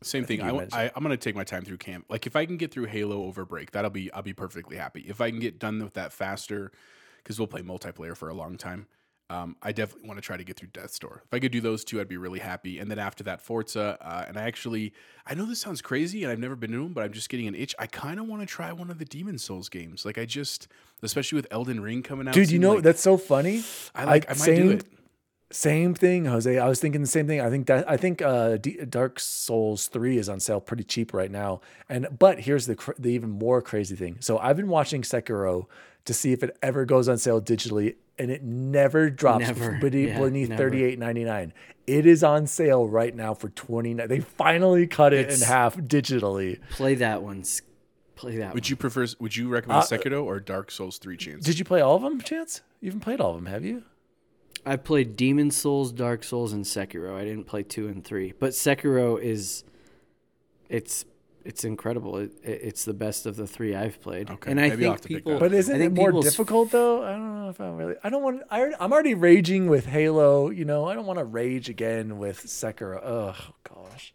Speaker 2: Same thing.
Speaker 1: you
Speaker 2: I, w-
Speaker 1: mentioned-
Speaker 2: I, I'm gonna take my time through camp. Like if I can get through Halo over break, that'll be I'll be perfectly happy. If I can get done with that faster, because we'll play multiplayer for a long time. Um, I definitely want to try to get through Death's Door. If I could do those two, I'd be really happy. And then after that, Forza. Uh, and I actually, I know this sounds crazy, and I've never been to them, but I'm just getting an itch. I kind of want to try one of the Demon Souls games. Like I just, especially with Elden Ring coming out.
Speaker 1: Dude, you know
Speaker 2: like,
Speaker 1: that's so funny.
Speaker 2: I like. I, might
Speaker 1: same,
Speaker 2: do it.
Speaker 1: Same thing, Jose. I was thinking the same thing. I think that I think uh, D- Dark Souls Three is on sale pretty cheap right now. And but here's the cr- the even more crazy thing. So I've been watching Sekiro to see if it ever goes on sale digitally, and it never drops
Speaker 3: Never.
Speaker 1: beneath,
Speaker 3: Yeah,
Speaker 1: beneath
Speaker 3: never.
Speaker 1: thirty eight ninety nine. It is on sale right now for twenty nine. They finally cut it in half digitally.
Speaker 3: Play that one. Play that
Speaker 2: Would
Speaker 3: one.
Speaker 2: you prefer? Would you recommend
Speaker 1: Uh,
Speaker 2: Sekiro or Dark Souls Three? Chance.
Speaker 1: Did you play all of them, Chance? You haven't played all of them, have you?
Speaker 3: I played Demon Souls, Dark Souls, and Sekiro. I didn't play two and three, but Sekiro is, it's it's incredible. It, it- it's the best of the three I've played.
Speaker 2: Okay,
Speaker 3: and I
Speaker 2: maybe I'll have
Speaker 3: think
Speaker 2: to pick
Speaker 3: people.
Speaker 2: that
Speaker 1: But isn't
Speaker 3: I
Speaker 1: it more
Speaker 3: people's-
Speaker 1: difficult though? I don't know if I'm really. I don't want. I, I'm already raging with Halo. You know, I don't want to rage again with Sekiro. Oh gosh,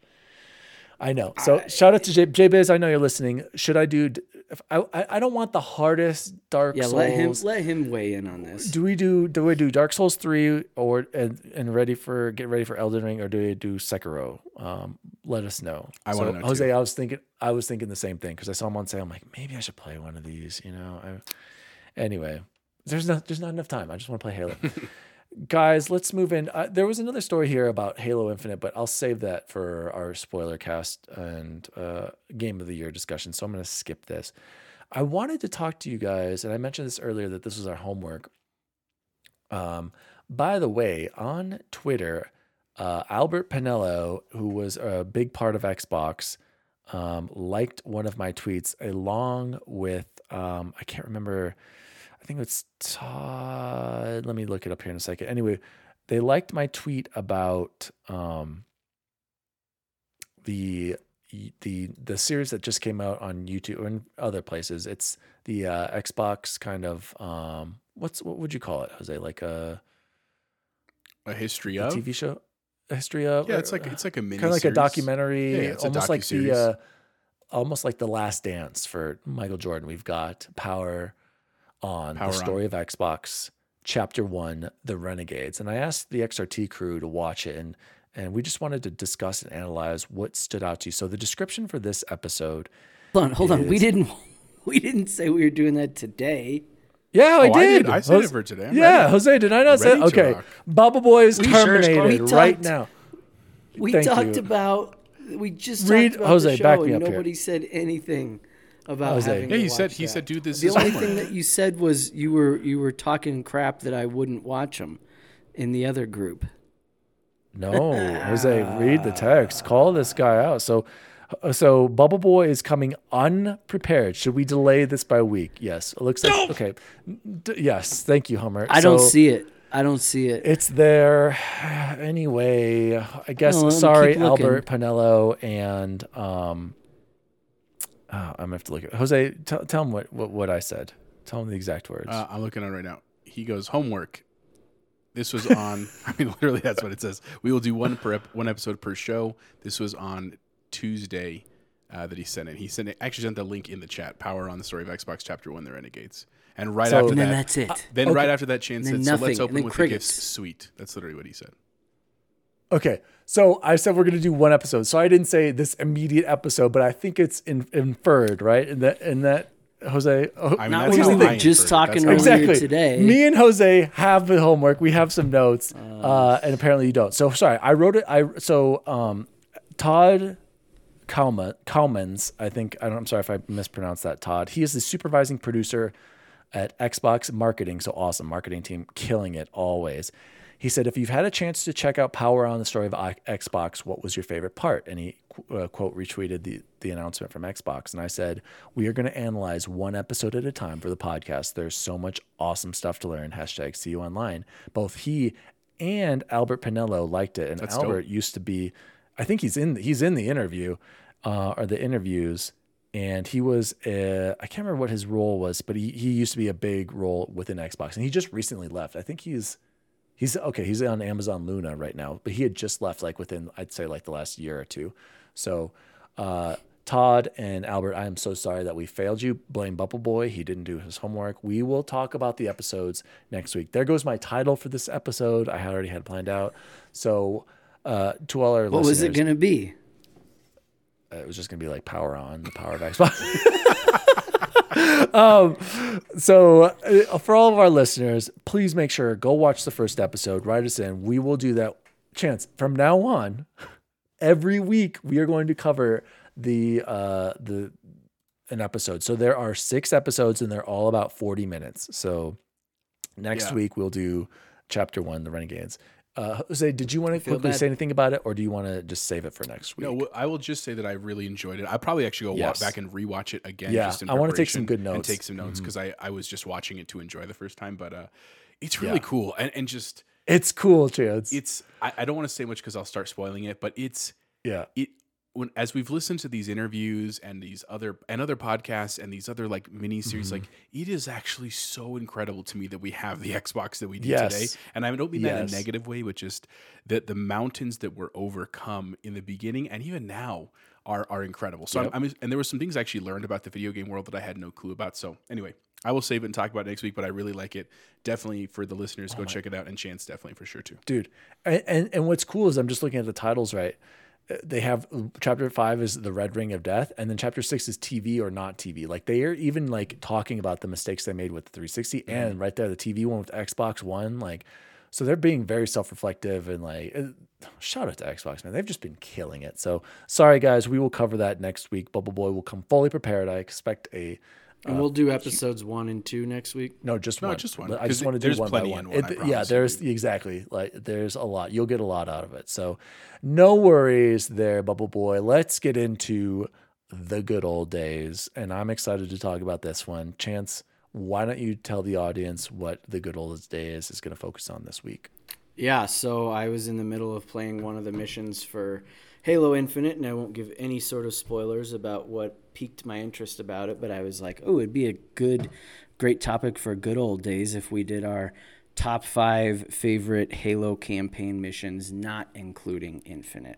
Speaker 1: I know. So shout out to J, J Biz. I know you're listening. Should I do? If I, I I don't want the hardest Dark
Speaker 3: Yeah,
Speaker 1: Souls.
Speaker 3: let him let him weigh in on this.
Speaker 1: do we do do we do Dark Souls three or and, and ready for get ready for Elden Ring or do we do Sekiro? Um, let us know.
Speaker 2: I
Speaker 1: so,
Speaker 2: wanna know,
Speaker 1: Jose.
Speaker 2: too.
Speaker 1: I was thinking I was thinking the same thing because I saw him on sale. I'm like maybe I should play one of these. You know. I, anyway, there's not there's not enough time. I just want to play Halo. Guys, let's move in. Uh, there was another story here about Halo Infinite, but I'll save that for our spoiler cast and uh, game of the year discussion. So I'm going to skip this. I wanted to talk to you guys, and I mentioned this earlier that this was our homework. Um, by the way, on Twitter, uh, Albert Penello, who was a big part of Xbox, um, liked one of my tweets along with um, I can't remember. I think it's Todd. Let me look it up here in a second. Anyway, they liked my tweet about um, the the the series that just came out on YouTube and other places. It's the uh, Xbox kind of um, what's what would you call it, Jose? Like a,
Speaker 2: A history
Speaker 1: a
Speaker 2: of
Speaker 1: TV show, a history of?
Speaker 2: yeah, it's like it's like a mini
Speaker 1: kind of like a documentary,
Speaker 2: Yeah, yeah, it's
Speaker 1: almost like the uh, almost like the Last Dance for Michael Jordan. We've got Power on
Speaker 2: Power
Speaker 1: the
Speaker 2: On.
Speaker 1: story of Xbox, Chapter One, The Renegades, and I asked the XRT crew to watch it, and and we just wanted to discuss and analyze what stood out to you. So the description for this episode.
Speaker 3: Hold on, hold on. We didn't we didn't say we were doing that today.
Speaker 1: Yeah, I
Speaker 2: Oh, I
Speaker 1: did.
Speaker 2: did. I said
Speaker 1: Jose-
Speaker 2: it for today. I'm
Speaker 1: yeah,
Speaker 2: ready.
Speaker 1: Jose, did I not say? Okay,
Speaker 2: rock.
Speaker 1: Bubble Boy is
Speaker 4: We sure as
Speaker 1: terminated
Speaker 3: We
Speaker 1: right
Speaker 3: talked-
Speaker 1: now.
Speaker 3: We
Speaker 1: Thank
Speaker 3: talked
Speaker 1: you.
Speaker 3: about we just
Speaker 1: Read-
Speaker 3: about
Speaker 1: Jose,
Speaker 3: the show
Speaker 1: back me
Speaker 3: and
Speaker 1: up here.
Speaker 3: nobody said anything about
Speaker 1: Jose.
Speaker 3: having
Speaker 2: Yeah, you said
Speaker 3: watch
Speaker 2: he
Speaker 3: that.
Speaker 2: said, dude, this
Speaker 3: The
Speaker 2: is
Speaker 3: only
Speaker 2: homework.
Speaker 3: thing that you said was you were you were talking crap that I wouldn't watch them in the other group.
Speaker 1: No, Jose, read the text. Call this guy out. So, so Bubble Boy is coming unprepared. Should we delay this by a week? Yes. It looks like okay. D- yes. Thank you, Hummer.
Speaker 3: I don't see it. I don't see it.
Speaker 1: It's there anyway. I guess.
Speaker 3: No,
Speaker 1: sorry. Albert Penello and um. Oh, I'm gonna have to look at Jose. Tell tell him what, what what I said. Tell him the exact words.
Speaker 2: Uh, I'm looking at it right now. He goes homework. This was on. I mean, literally, that's what it says. We will do one per ep- one episode per show. This was on Tuesday uh, that he sent it. He sent it. Actually, sent the link in the chat. Power on the story of Xbox Chapter One: The Renegades. And right
Speaker 1: So-
Speaker 2: after
Speaker 3: and then
Speaker 2: that,
Speaker 3: that's it.
Speaker 2: then right after that, Chan
Speaker 3: And then
Speaker 2: said, "So let's open
Speaker 3: then
Speaker 2: with the gifts suite." That's literally what he said.
Speaker 1: Okay. So I said we're going to do one episode. So I didn't say this immediate episode, but I think it's in, inferred, right? In that, in that, Jose. oh,
Speaker 2: I mean,
Speaker 3: Not
Speaker 2: that's
Speaker 3: when
Speaker 2: how
Speaker 3: we were just talking
Speaker 2: That's
Speaker 3: earlier
Speaker 1: exactly.
Speaker 3: today.
Speaker 1: Me and Jose have the homework. We have some notes, uh, and apparently you don't. So sorry, I wrote it. I so um, Todd Kalman, Kalmans. I think I don't. I'm sorry if I mispronounced that. Todd. He is the supervising producer at Xbox Marketing. So awesome marketing team, killing it always. He said, if you've had a chance to check out Power on the story of I- Xbox, what was your favorite part? And he uh, quote retweeted the the announcement from Xbox, and I said, we are going to analyze one episode at a time for the podcast. There's so much awesome stuff to learn. Hashtag see you online. Both he and Albert Penello liked it, and
Speaker 2: That's dope.
Speaker 1: Albert used to be, I think he's in he's in the interview uh, or the interviews. And he was, uh, I can't remember what his role was, but he, he used to be a big role within Xbox. And he just recently left. I think he's, He's okay. He's on Amazon Luna right now, but he had just left like within I'd say like the last year or two. So, uh, Todd and Albert, I am so sorry that we failed you. Blame Bubble Boy. He didn't do his homework. We will talk about the episodes next week. There goes my title for this episode. I had already had planned out. So, uh, to all our
Speaker 3: what was it going to be?
Speaker 1: uh, it was just gonna be like power on the power of Xbox. um, so uh, for all of our listeners, please make sure go watch the first episode. Write us in. We will do that. Chance from now on, every week we are going to cover the uh, the an episode. So there are six episodes, and they're all about forty minutes. So next
Speaker 2: Yeah.
Speaker 1: week we'll do chapter one, the Renegades. Uh, Jose, did you want to quickly
Speaker 3: bad.
Speaker 1: say anything about it, or do you want to just save it for next week?
Speaker 2: No, I will just say that I really enjoyed it. I'll probably actually go
Speaker 1: Yes.
Speaker 2: wa- back and rewatch it again.
Speaker 1: Yeah,
Speaker 2: just in
Speaker 1: I wanna take some good notes. Mm-hmm.
Speaker 2: take some notes because I, I was just watching it to enjoy the first time. But uh, it's really
Speaker 1: Yeah.
Speaker 2: cool and, and just
Speaker 1: It's cool, Chance.
Speaker 2: it's I, I don't want to say much because I'll start spoiling it. But it's
Speaker 1: yeah.
Speaker 2: it when as we've listened to these interviews and these other and other podcasts and these other like mini series,
Speaker 1: Mm-hmm.
Speaker 2: like it is actually so incredible to me that we have the Xbox that we do
Speaker 1: Yes.
Speaker 2: today. And I don't mean that in a negative way, but just that the mountains that were overcome in the beginning and even now are are incredible. So
Speaker 1: Yep.
Speaker 2: I'm, I'm and there were some things I actually learned about the video game world that I had no clue about. So anyway. I will save it and talk about it next week, but I really like it. Definitely for the listeners,
Speaker 1: Oh
Speaker 2: go check it out, and Chance definitely for sure too.
Speaker 1: dude. And, and and what's cool is I'm just looking at the titles right. They have chapter five is the Red Ring of Death, and then chapter six is TV or not TV. Like they are even like talking about the mistakes they made with the 360,
Speaker 2: Mm-hmm.
Speaker 1: and right there the TV one with Xbox One. Like, so they're being very self reflective and like. uh, Shout out to Xbox, man. They've just been killing it. So sorry, guys. We will cover that next week. Bubble Boy will come fully prepared. I expect a
Speaker 3: And we'll uh, do episodes one and two next week.
Speaker 1: No, just
Speaker 2: No,
Speaker 1: one.
Speaker 2: just one,
Speaker 1: I just want to do one by one.
Speaker 2: one,
Speaker 1: It- yeah,
Speaker 2: promise you.
Speaker 1: there's exactly like there's a lot. You'll get a lot out of it. So no worries there, Bubble Boy. Let's get into the good old days, and I'm excited to talk about this one. Chance, why don't you tell the audience what the good old days is going to focus on this week?
Speaker 3: Yeah, so I was in the middle of playing one of the missions for Halo Infinite, and I won't give any sort of spoilers about what piqued my interest about it, but I was like, oh, it'd be a good, great topic for good old days if we did our top five favorite Halo campaign missions, not including Infinite.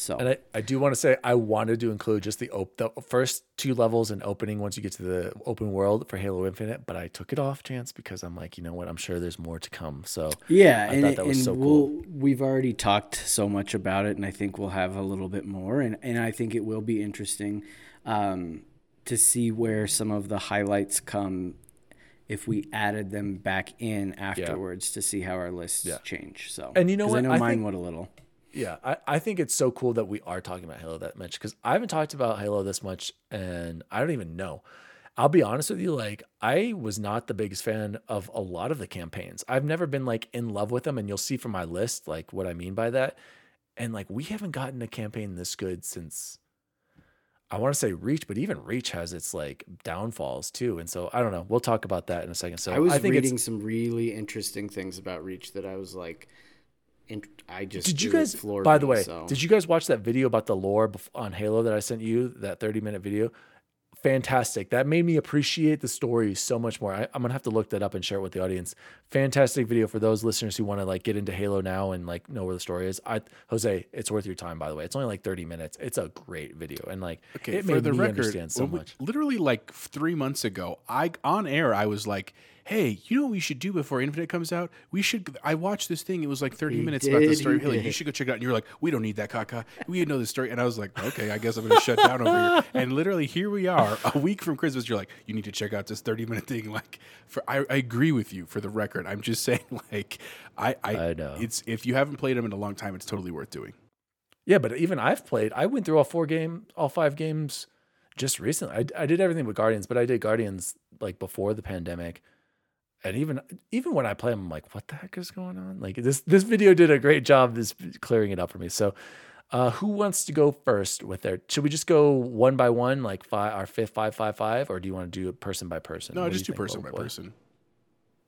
Speaker 3: So,
Speaker 1: And I, I do want to say I wanted to include just the op- the first two levels and opening once you get to the open world for Halo Infinite, but I took it off chance because I'm like, you know what, I'm sure there's more to come. So
Speaker 3: Yeah,
Speaker 1: I
Speaker 3: and,
Speaker 1: thought that was so
Speaker 3: we'll,
Speaker 1: cool.
Speaker 3: we've already talked so much about it, and I think we'll have a little bit more, and, and I think it will be interesting um, to see where some of the highlights come if we added them back in afterwards to see how our lists
Speaker 1: Yeah.
Speaker 3: change. So,
Speaker 1: And you know what?
Speaker 3: I know
Speaker 1: I
Speaker 3: mine
Speaker 1: think-
Speaker 3: would a little.
Speaker 1: Yeah, I, I think it's so cool that we are talking about Halo that much because I haven't talked about Halo this much and I don't even know. I'll be honest with you, like I was not the biggest fan of a lot of the campaigns. I've never been like in love with them, and you'll see from my list like what I mean by that. And like we haven't gotten a campaign this good since I want to say Reach, but even Reach has its like downfalls too. And so I don't know. We'll talk about that in a second. So
Speaker 3: I was
Speaker 1: think
Speaker 3: reading some really interesting things about Reach that I was like, I just
Speaker 1: Did you guys?
Speaker 3: floored
Speaker 1: By the way,
Speaker 3: so.
Speaker 1: did you guys watch that video about the lore on Halo that I sent you? That thirty-minute video, fantastic. That made me appreciate the story so much more. I, I'm gonna have to look that up and share it with the audience. Fantastic video for those listeners who want to like get into Halo now and like know where the story is. I, Jose, it's worth your time. By the way, it's only like thirty minutes. It's a great video and like
Speaker 2: Okay,
Speaker 1: it
Speaker 2: for
Speaker 1: made
Speaker 2: the
Speaker 1: me
Speaker 2: record,
Speaker 1: understand so
Speaker 2: when
Speaker 1: much.
Speaker 2: literally like three months ago, I on air I was like, "Hey, you know what we should do before Infinite comes out? We should." I watched this thing; it was like thirty
Speaker 3: He
Speaker 2: minutes about the story of
Speaker 3: he
Speaker 2: You should go check it out. And you're like, "We don't need that, Kaka. We know the story." And I was like, "Okay, I guess I'm going to shut down over here." And literally, here we are, a week from Christmas. You're like, "You need to check out this thirty minute thing." Like, for I, I agree with you. For the record, I'm just saying, like, I I,
Speaker 1: I know.
Speaker 2: it's if you haven't played them in a long time, it's totally worth doing.
Speaker 1: Yeah, but even I've played. I went through all four game, all five games, just recently. I, I did everything with Guardians, but I did Guardians like before the pandemic, and even even when I play them, I'm like, what the heck is going on? Like this this video did a great job this clearing it up for me. So, uh, who wants to go first with their? Should we just go one by one, like five, our fifth five five five, or do you want to do it person by person?
Speaker 2: No,
Speaker 1: What
Speaker 2: just do
Speaker 1: think,
Speaker 2: person by
Speaker 1: Boy?
Speaker 2: person.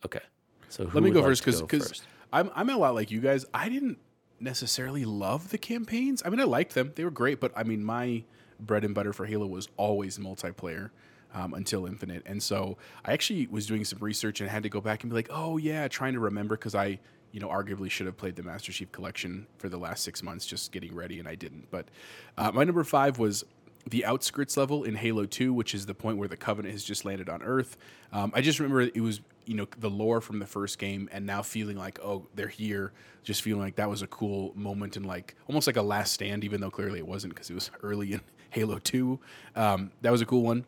Speaker 1: Okay. So who
Speaker 2: Let me go
Speaker 1: like
Speaker 2: first because because? I'm I'm a lot like you guys. I didn't necessarily love the campaigns. I mean, I liked them; they were great. But I mean, my bread and butter for Halo was always multiplayer um, until Infinite, and so I actually was doing some research and had to go back and be like, oh yeah, trying to remember because I. You know, arguably should have played the Master Chief Collection for the last six months, just getting ready, and I didn't. But uh, my number five was the outskirts level in Halo 2, which is the point where the Covenant has just landed on Earth. Um, I just remember it was, you know, the lore from the first game, and now feeling like, oh, they're here. Just feeling like that was a cool moment and like almost like a last stand, even though clearly it wasn't because it was early in Halo 2. Um, that was a cool one.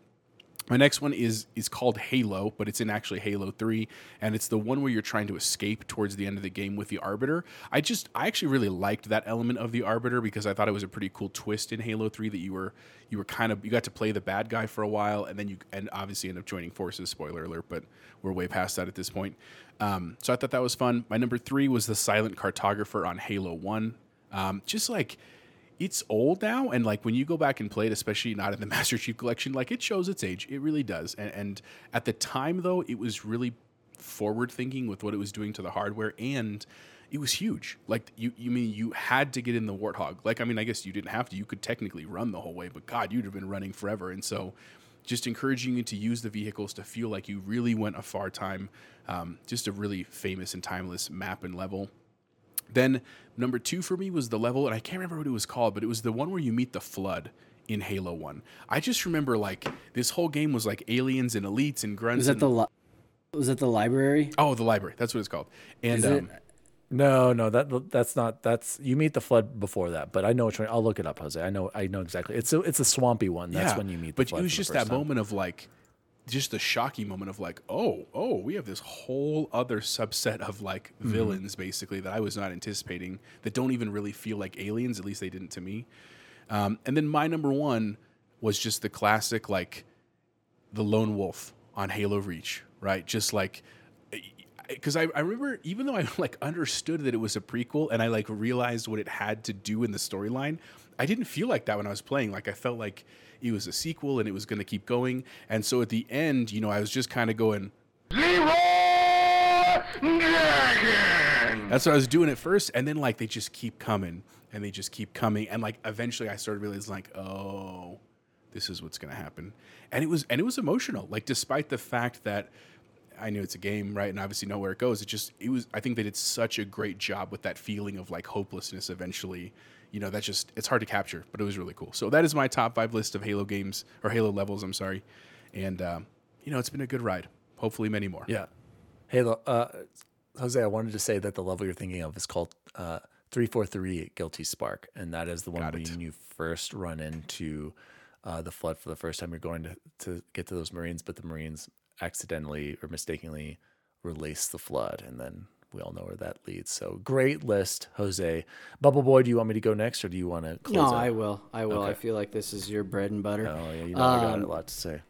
Speaker 2: My next one is is called Halo, but it's in actually Halo 3 and it's the one where you're trying to escape towards the end of the game with the Arbiter. I just I actually really liked that element of the Arbiter because I thought it was a pretty cool twist in Halo 3 that you were you were kind of you got to play the bad guy for a while and then you and obviously end up joining forces, spoiler alert, but we're way past that at this point. Um, so I thought that was fun. My number 3 was the Silent Cartographer on Halo 1. Um, just like it's old now and like when you go back and play it especially not in the master chief collection like it shows its age. It really does. And, and at the time though it was really forward thinking with what it was doing to the hardware and it was huge. Like you you mean you had to get in the warthog. Like i mean i guess you didn't have to. You could technically run the whole way but god you'd have been running forever. And so just encouraging you to use the vehicles to feel like you really went a far time um, just a really famous and timeless map and level then number two for me was the level, and I can't remember what it was called, but it was the one where you meet the flood in Halo One. I just remember like this whole game was like aliens and elites and grunts.
Speaker 3: Was that
Speaker 2: and-
Speaker 3: the li- was that the library?
Speaker 2: oh the library? That's what it's called. And
Speaker 3: Is it?
Speaker 2: um,
Speaker 1: No, no, that that's not that's you meet the flood before that, but I know which one. I'll look it up, Jose. I know I know exactly. It's a it's a swampy one. That's
Speaker 2: yeah,
Speaker 1: when you meet.
Speaker 2: But
Speaker 1: flood
Speaker 2: it was just that
Speaker 1: time.
Speaker 2: moment of like, just the shocking moment of like, oh, oh, we have this whole other subset of like
Speaker 1: Mm-hmm.
Speaker 2: villains basically that I was not anticipating that don't even really feel like aliens. At least they didn't to me. Um, and then my number one was just the classic like the lone wolf on Halo Reach, right? Just like because I, I remember even though I like understood that it was a prequel and I like realized what it had to do in the storyline, I didn't feel like that when I was playing. Like I felt like it was a sequel and it was going to keep going. And so at the end, you know, I was just kind of going. That's what I was doing at first, and then like they just keep coming and they just keep coming, and like eventually I started realizing like, oh, this is what's gonna happen, and it was and it was emotional. Like despite the fact that I knew it's a game, right, and obviously know where it goes. It just it was. I think they did such a great job with that feeling of like hopelessness. Eventually, you know, that's just it's hard to capture, but it was really cool. So that is my top five list of Halo games or Halo levels. I'm sorry, and um, you know, it's been a good ride. Hopefully, many more.
Speaker 1: Yeah. Halo. Uh, Jose, I wanted to say that the level you're thinking of is called uh, 343 Guilty Spark. And that is the one
Speaker 2: Got
Speaker 1: when
Speaker 2: it.
Speaker 1: you first run into uh, the flood for the first time. You're going to, to get to those Marines, but the Marines accidentally or mistakenly release the flood. And then we all know where that leads. So great list, Jose. Bubble Boy, do you want me to go next or do you want to close
Speaker 3: No,
Speaker 1: out?
Speaker 3: I will. I will. I feel like this is your bread and butter.
Speaker 1: Oh, yeah, you know I got
Speaker 3: Um,
Speaker 1: a lot to say.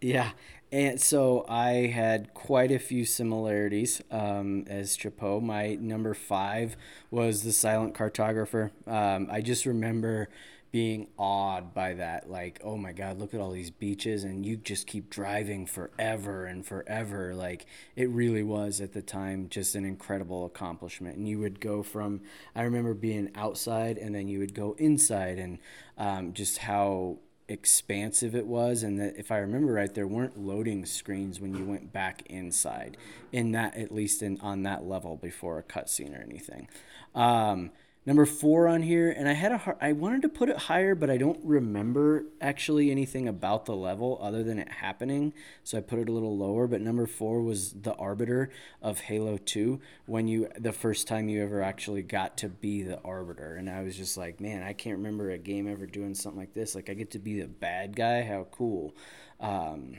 Speaker 3: Yeah, and so I had quite a few similarities um, as Chapeau. My number five was the Silent Cartographer. Um, I just remember being awed by that. Like, oh my God, look at all these beaches, and you just keep driving forever and forever. Like, it really was at the time just an incredible accomplishment. And you would go from, I remember being outside, and then you would go inside, and um, just how expansive it was and that if i remember right there weren't loading screens when you went back inside in that at least in on that level before a cutscene or anything um, number four on here and i had a i wanted to put it higher but i don't remember actually anything about the level other than it happening so i put it a little lower. But number four was the arbiter of halo 2 when you the first time you ever actually got to be the arbiter. And i was just like man i can't remember a game ever doing something like this. Like i get to be the bad guy? How cool. Um,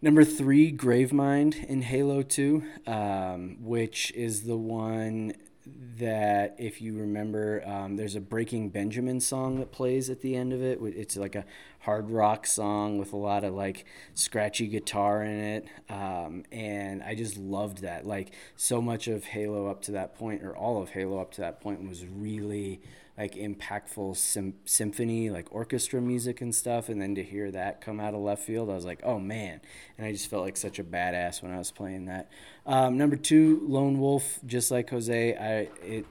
Speaker 3: Number three, Gravemind in Halo 2, um, which is the one that, if you remember, um, there's a Breaking Benjamin song that plays at the end of it. It's like a hard rock song with a lot of like scratchy guitar in it. Um, and I just loved that. Like, so much of Halo up to that point, or all of Halo up to that point, was really like impactful sym- symphony, like orchestra music and stuff. And then to hear that come out of left field, I was like, oh man. And I just felt like such a badass when I was playing that. Um, number two, Lone Wolf, just like Jose, I it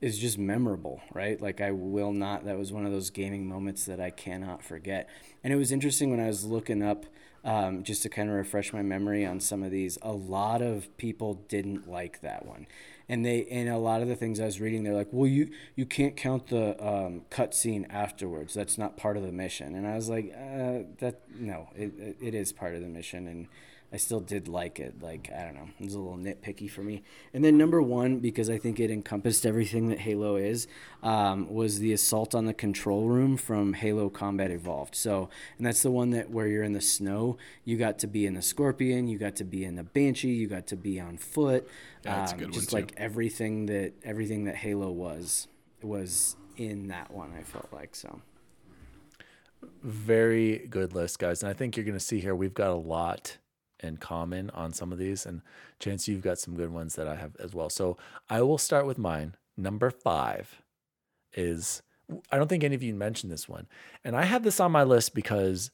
Speaker 3: is just memorable, right? Like I will not. That was one of those gaming moments that I cannot forget. And it was interesting when I was looking up. Um, just to kind of refresh my memory on some of these, a lot of people didn't like that one and they and a lot of the things I was reading, they're like, well, you you can't count the um, cutscene afterwards. That's not part of the mission. And I was like, uh, that no, it, it is part of the mission, and I still did like it. Like I don't know, it was a little nitpicky for me. And then number one, because I think it encompassed everything that Halo is, um, was the assault on the control room from Halo Combat Evolved. So, and that's the one that where you're in the snow, you got to be in the Scorpion, you got to be in the Banshee, you got to be on foot.
Speaker 2: Yeah, that's a
Speaker 3: Um,
Speaker 2: good one,
Speaker 3: just
Speaker 2: too.
Speaker 3: like everything that everything that Halo was was in that one. I felt like so.
Speaker 1: very good list, guys. And I think you're going to see here we've got a lot in common on some of these. And Chance, you've got some good ones that I have as well. So I will start with mine. Number five is I don't think any of you mentioned this one. And I have this on my list because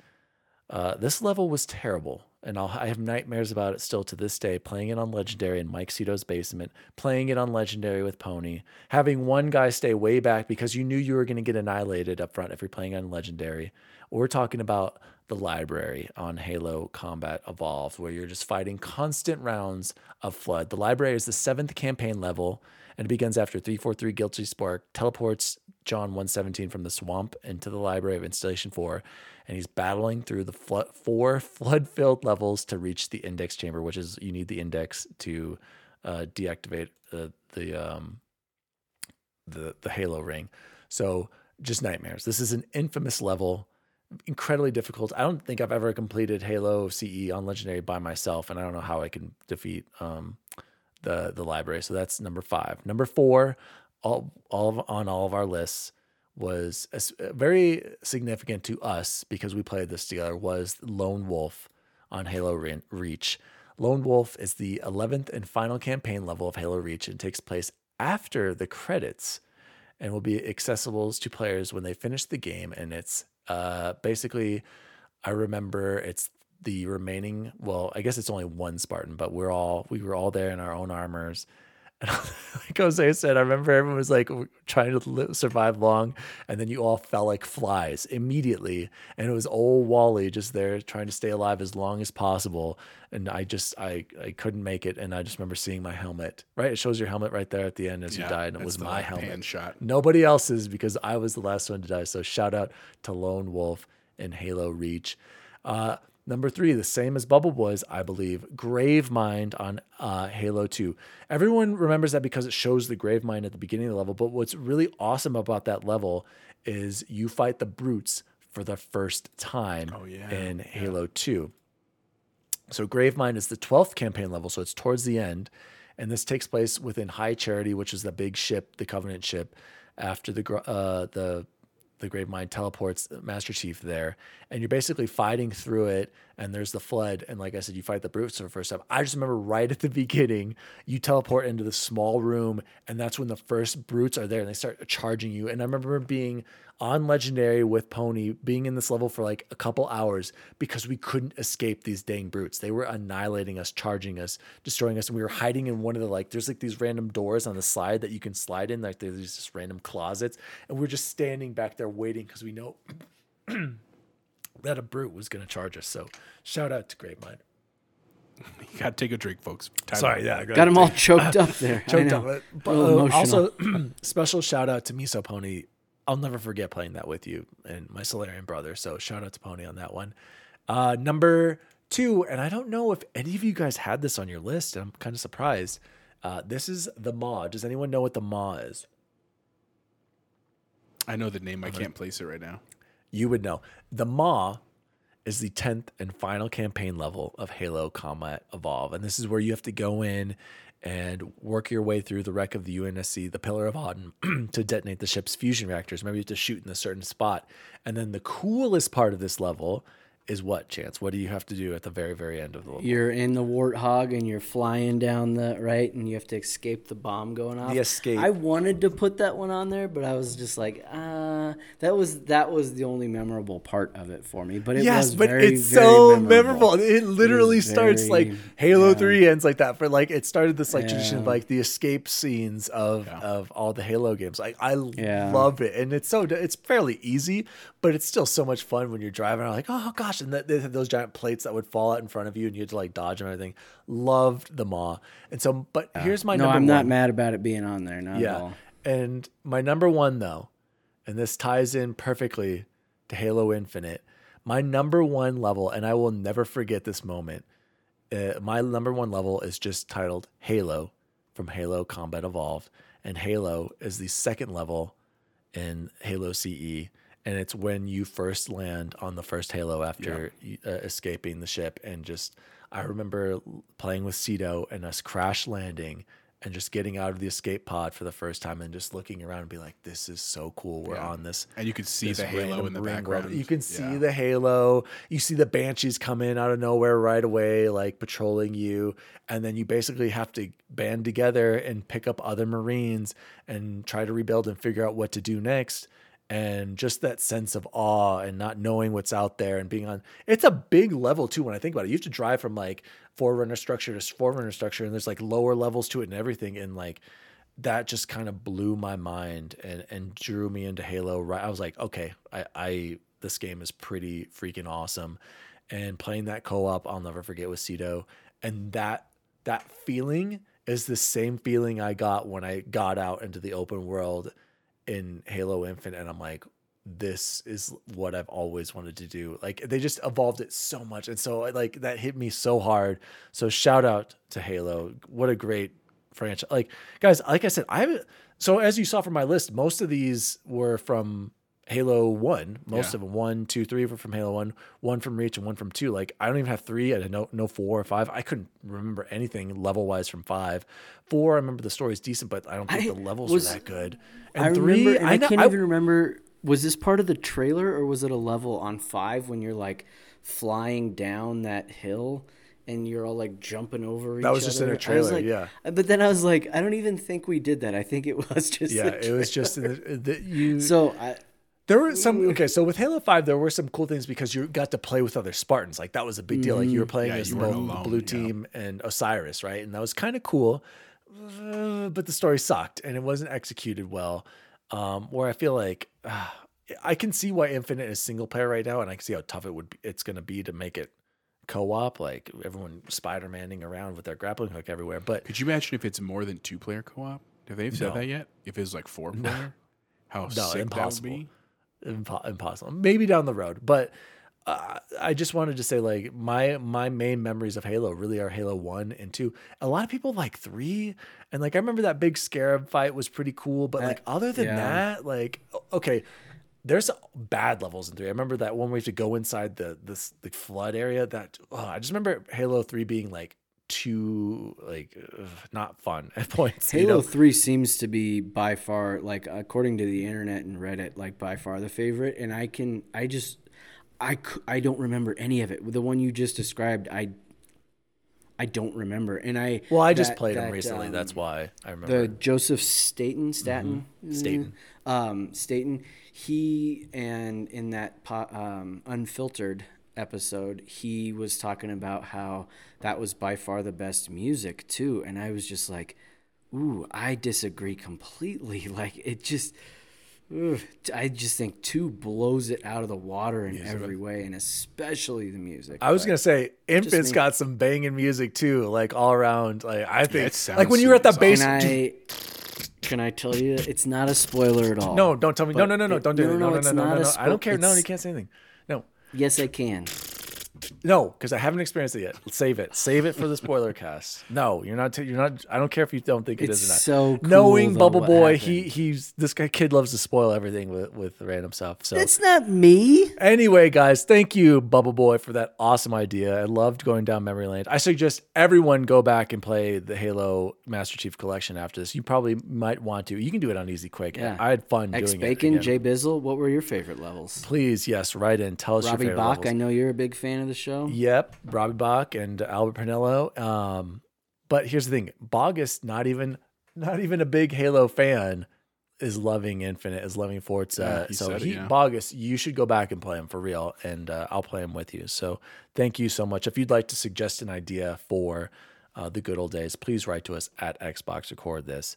Speaker 1: uh, this level was terrible. And I'll, I have nightmares about it still to this day. Playing it on Legendary in Mike Cito's basement, playing it on Legendary with Pony, having one guy stay way back because you knew you were going to get annihilated up front if you're playing on Legendary. We're talking about the library on Halo Combat Evolved, where you're just fighting constant rounds of Flood. The library is the seventh campaign level, and it begins after 343 Guilty Spark teleports John 117 from the swamp into the library of Installation 4, and he's battling through the flood, four flood filled levels to reach the index chamber, which is you need the index to uh, deactivate uh, the um, the the Halo ring. So just nightmares. This is an infamous level, incredibly difficult. I don't think I've ever completed Halo CE on Legendary by myself, and I don't know how I can defeat um, the the library. So that's number five. Number four, all all of, on all of our lists was as- very significant to us because we played this together. Was Lone Wolf on Halo Re- Reach. Lone Wolf is the 11th and final campaign level of Halo Reach and takes place after the credits and will be accessible to players when they finish the game. And it's uh, basically, I remember it's the remaining. Well, I guess it's only one Spartan, but we're all we were all there in our own armors. And like Jose said, I remember everyone was like trying to li- survive long, and then you all fell like flies immediately. And it was old Wally just there trying to stay alive as long as possible. And I just I I couldn't make it, and I just remember seeing my helmet. Right, it shows your helmet right there at the end as
Speaker 2: Yeah,
Speaker 1: you died, and it was my helmet.
Speaker 2: shot.
Speaker 1: Nobody else's because I was the last one to die. So shout out to Lone Wolf and Halo Reach. Uh, number three, the same as Bubble Boys, I believe, Grave Mind on uh, Halo 2. Everyone remembers that because it shows the Grave Mind at the beginning of the level. But what's really awesome about that level is you fight the brutes for the first time
Speaker 2: Oh, yeah.
Speaker 1: in Halo 2. So Gravemind is the 12th campaign level, so it's towards the end. And this takes place within High Charity, which is the big ship, the Covenant ship, after the uh, the the Gravemind teleports uh, Master Chief there, and you're basically fighting through it. And there's the flood, and like I said, you fight the brutes for the first time. I just remember right at the beginning, you teleport into the small room, and that's when the first brutes are there, and they start charging you. And I remember being on Legendary with Pony, being in this level for like a couple hours because we couldn't escape these dang brutes. They were annihilating us, charging us, destroying us, and we were hiding in one of the like. There's like these random doors on the slide that you can slide in, like there's these just random closets, and we're just standing back there waiting because we know that a brute was going to charge us. So shout out to Gravemind.
Speaker 2: You got to take a drink, folks. Time
Speaker 1: Sorry,
Speaker 2: out.
Speaker 1: yeah, I
Speaker 3: Got them all choked up there.
Speaker 1: Choked up. But,
Speaker 3: A
Speaker 1: uh, also, special shout out to Miso Pony. I'll never forget playing that with you and my Solarian brother. So shout out to Pony on that one. Uh, number two, and I don't know if any of you guys had this on your list. And I'm kind of surprised. Uh, this is the Maw. Does anyone know what the Maw is?
Speaker 2: I know the name. I can't place it right now.
Speaker 1: You would know. The Maw is the 10th and final campaign level of Halo Combat Evolve. And this is where you have to go in and work your way through the wreck of the UNSC, the Pillar of Autumn, to detonate the ship's fusion reactors. Maybe you have to shoot in a certain spot. And then the coolest part of this level is what, Chance? What do you have to do at the very, very end of the level?
Speaker 3: You're in the warthog and you're flying down the right, and you have to escape the bomb going off.
Speaker 1: The escape.
Speaker 3: I wanted to put that one on there, but I was just like, uh, that was that was the only memorable part of it for me. But it
Speaker 1: yes,
Speaker 3: was
Speaker 1: but
Speaker 3: very,
Speaker 1: it's
Speaker 3: very
Speaker 1: so
Speaker 3: memorable.
Speaker 1: memorable. It literally
Speaker 3: was
Speaker 1: starts like Halo
Speaker 3: yeah.
Speaker 1: Three ends like that. For like, it started this like tradition of like the escape scenes of of all the Halo games. Like, I
Speaker 3: Yeah.
Speaker 1: love it, and it's so it's fairly easy, but it's still so much fun when you're driving. around like, oh gosh, and that they had those giant plates that would fall out in front of you, and you had to like dodge them and everything. Loved the Maw, and so. But here's my
Speaker 3: No, I'm
Speaker 1: one.
Speaker 3: not mad about it being on there. Not at
Speaker 1: Yeah.
Speaker 3: all.
Speaker 1: And my number one, though, and this ties in perfectly to Halo Infinite, my number one level, and I will never forget this moment. Uh, my number one level is just titled Halo from Halo Combat Evolved. And Halo is the second level in Halo CE. And it's when you first land on the first Halo after uh, escaping the ship. And just, I remember playing with Cedo and us crash landing and just getting out of the escape pod for the first time and just looking around and be like, this is so cool. We're
Speaker 2: Yeah.
Speaker 1: on this.
Speaker 2: And you can see the halo in the background.
Speaker 1: world. You can see
Speaker 2: Yeah.
Speaker 1: the halo. You see the banshees come in out of nowhere right away, like patrolling you. And then you basically have to band together and pick up other Marines and try to rebuild and figure out what to do next. And just that sense of awe and not knowing what's out there and being on it's a big level too when I think about it. You have to drive from like forerunner structure to forerunner structure, and there's like lower levels to it and everything. And like that just kind of blew my mind and and drew me into Halo. Right, I was like, okay, I, I this game is pretty freaking awesome, and playing that co-op, I'll never forget with Cedo, and that that feeling is the same feeling I got when I got out into the open world in Halo Infinite, and I'm like. This is what I've always wanted to do. Like they just evolved it so much, and so like that hit me so hard. So shout out to Halo! What a great franchise. Like guys, like I said, I haven't. So as you saw from my list, most of these were from Halo One. Most
Speaker 2: Yeah.
Speaker 1: of them, one, two, three were from Halo One, one from Reach, and one from Two. Like I don't even have three. I didn't know no four or five. I couldn't remember anything level wise from five. Four, I remember the story's decent, but I don't think
Speaker 3: I
Speaker 1: the levels
Speaker 3: was-
Speaker 1: were that good.
Speaker 3: I
Speaker 1: And three,
Speaker 3: remember, and I,
Speaker 1: know-
Speaker 3: can't
Speaker 1: I-
Speaker 3: even remember. Was this part of the trailer or was it a level on five when you're like flying down that hill and you're all like jumping over each
Speaker 1: That was just in
Speaker 3: other.
Speaker 1: a
Speaker 3: I was
Speaker 1: trailer,
Speaker 3: like-
Speaker 1: yeah.
Speaker 3: But then I was like, I don't even think we did that. I think it was just
Speaker 1: Yeah,
Speaker 3: a
Speaker 1: it was just in the, the, you.
Speaker 3: So I,
Speaker 1: There were some okay. So with Halo Five, there were some cool things because you got to play with other Spartans. Like that was a big deal. Like you were playing
Speaker 2: Yeah,
Speaker 1: as
Speaker 2: you
Speaker 1: the, the
Speaker 2: alone,
Speaker 1: blue
Speaker 2: yeah.
Speaker 1: team and Osiris, right? And that was kind of cool. Uh, but the story sucked and it wasn't executed well. Um, where I feel like uh, I can see why Infinite is single player right now, and I can see how tough it would be, it's going to be to make it co-op. Like everyone Spider Manning around with their grappling hook everywhere. But
Speaker 2: Could you imagine if it's more than two player co op? Have they said
Speaker 1: No.
Speaker 2: that yet? If it's like four player? How
Speaker 1: No,
Speaker 2: sick
Speaker 1: impossible.
Speaker 2: that would be?
Speaker 1: Impo- impossible. Maybe down the road, but uh, I just wanted to say like my my main memories of Halo really are Halo One and Two. A lot of people like three, and like I remember that big Scarab fight was pretty cool. But like other than
Speaker 3: yeah.
Speaker 1: that, like okay, there's bad levels in three. I remember that one where you have to go inside the this the flood area. That oh, I just remember Halo Three being like too like ugh, not fun at points. you
Speaker 3: Halo
Speaker 1: know?
Speaker 3: 3 seems to be by far like according to the internet and Reddit like by far the favorite and I can I just I I don't remember any of it. The one you just described I I don't remember. And I
Speaker 1: Well, I just played them
Speaker 3: that,
Speaker 1: recently.
Speaker 3: um,
Speaker 1: That's why I remember.
Speaker 3: the Joseph Staten Staten
Speaker 1: Staten.
Speaker 3: um Staten he and in that po- um, unfiltered episode he was talking about how that was by far the best music too and I was just like ooh I disagree completely like it just ugh, I just think 2 blows it out of the water in every way and especially the music
Speaker 1: I was
Speaker 3: But-
Speaker 1: gonna say, Infant's
Speaker 3: me.
Speaker 1: got some banging music too, like all around. Like I think,
Speaker 2: it
Speaker 1: like when you were at that
Speaker 2: sweet.
Speaker 1: base.
Speaker 3: Can I can I tell you it's not a spoiler at all.
Speaker 1: no, don't tell me. No, no, no, no,
Speaker 3: it-
Speaker 1: don't do
Speaker 3: no,
Speaker 1: it.
Speaker 3: no,
Speaker 1: No, no,
Speaker 3: it's
Speaker 1: no, no,
Speaker 3: not
Speaker 1: no, no. I don't care. No, you can't say anything.
Speaker 3: Yes, I can.
Speaker 1: No, because I haven't experienced it yet. Save it. Save it for the spoiler cast. No, you're not. T- you're not. I don't care if you don't think it
Speaker 3: It's
Speaker 1: is or not.
Speaker 3: so cool,
Speaker 1: knowing
Speaker 3: though,
Speaker 1: Bubble Boy, he he's this guy kid loves to spoil everything with with random stuff. So
Speaker 3: It's not me.
Speaker 1: Anyway, guys, thank you, Bubble Boy, for that awesome idea. I loved going down memory lane. I suggest everyone go back and play the Halo Master Chief Collection after this. You probably might want to. You can do it on easy quick.
Speaker 3: Yeah.
Speaker 1: I had fun
Speaker 3: X
Speaker 1: doing
Speaker 3: Bacon,
Speaker 1: it. again.
Speaker 3: Jay Bizzle. What were your favorite levels?
Speaker 1: Please, yes, write in. Tell us
Speaker 3: Robbie
Speaker 1: your favorite
Speaker 3: Bach.
Speaker 1: levels.
Speaker 3: I know you're a big fan of the show.
Speaker 1: Yep, Robbie Bach and Albert Penello. Um, but here's the thing: Bogus, not even not even a big Halo fan, is loving Infinite, is loving Forza.
Speaker 2: Yeah, he
Speaker 1: so
Speaker 2: said it, yeah.
Speaker 1: Bogus, you should go back and play him for real, and uh, I'll play him with you. So thank you so much. If you'd like to suggest an idea for uh, the good old days, please write to us at Xbox Record this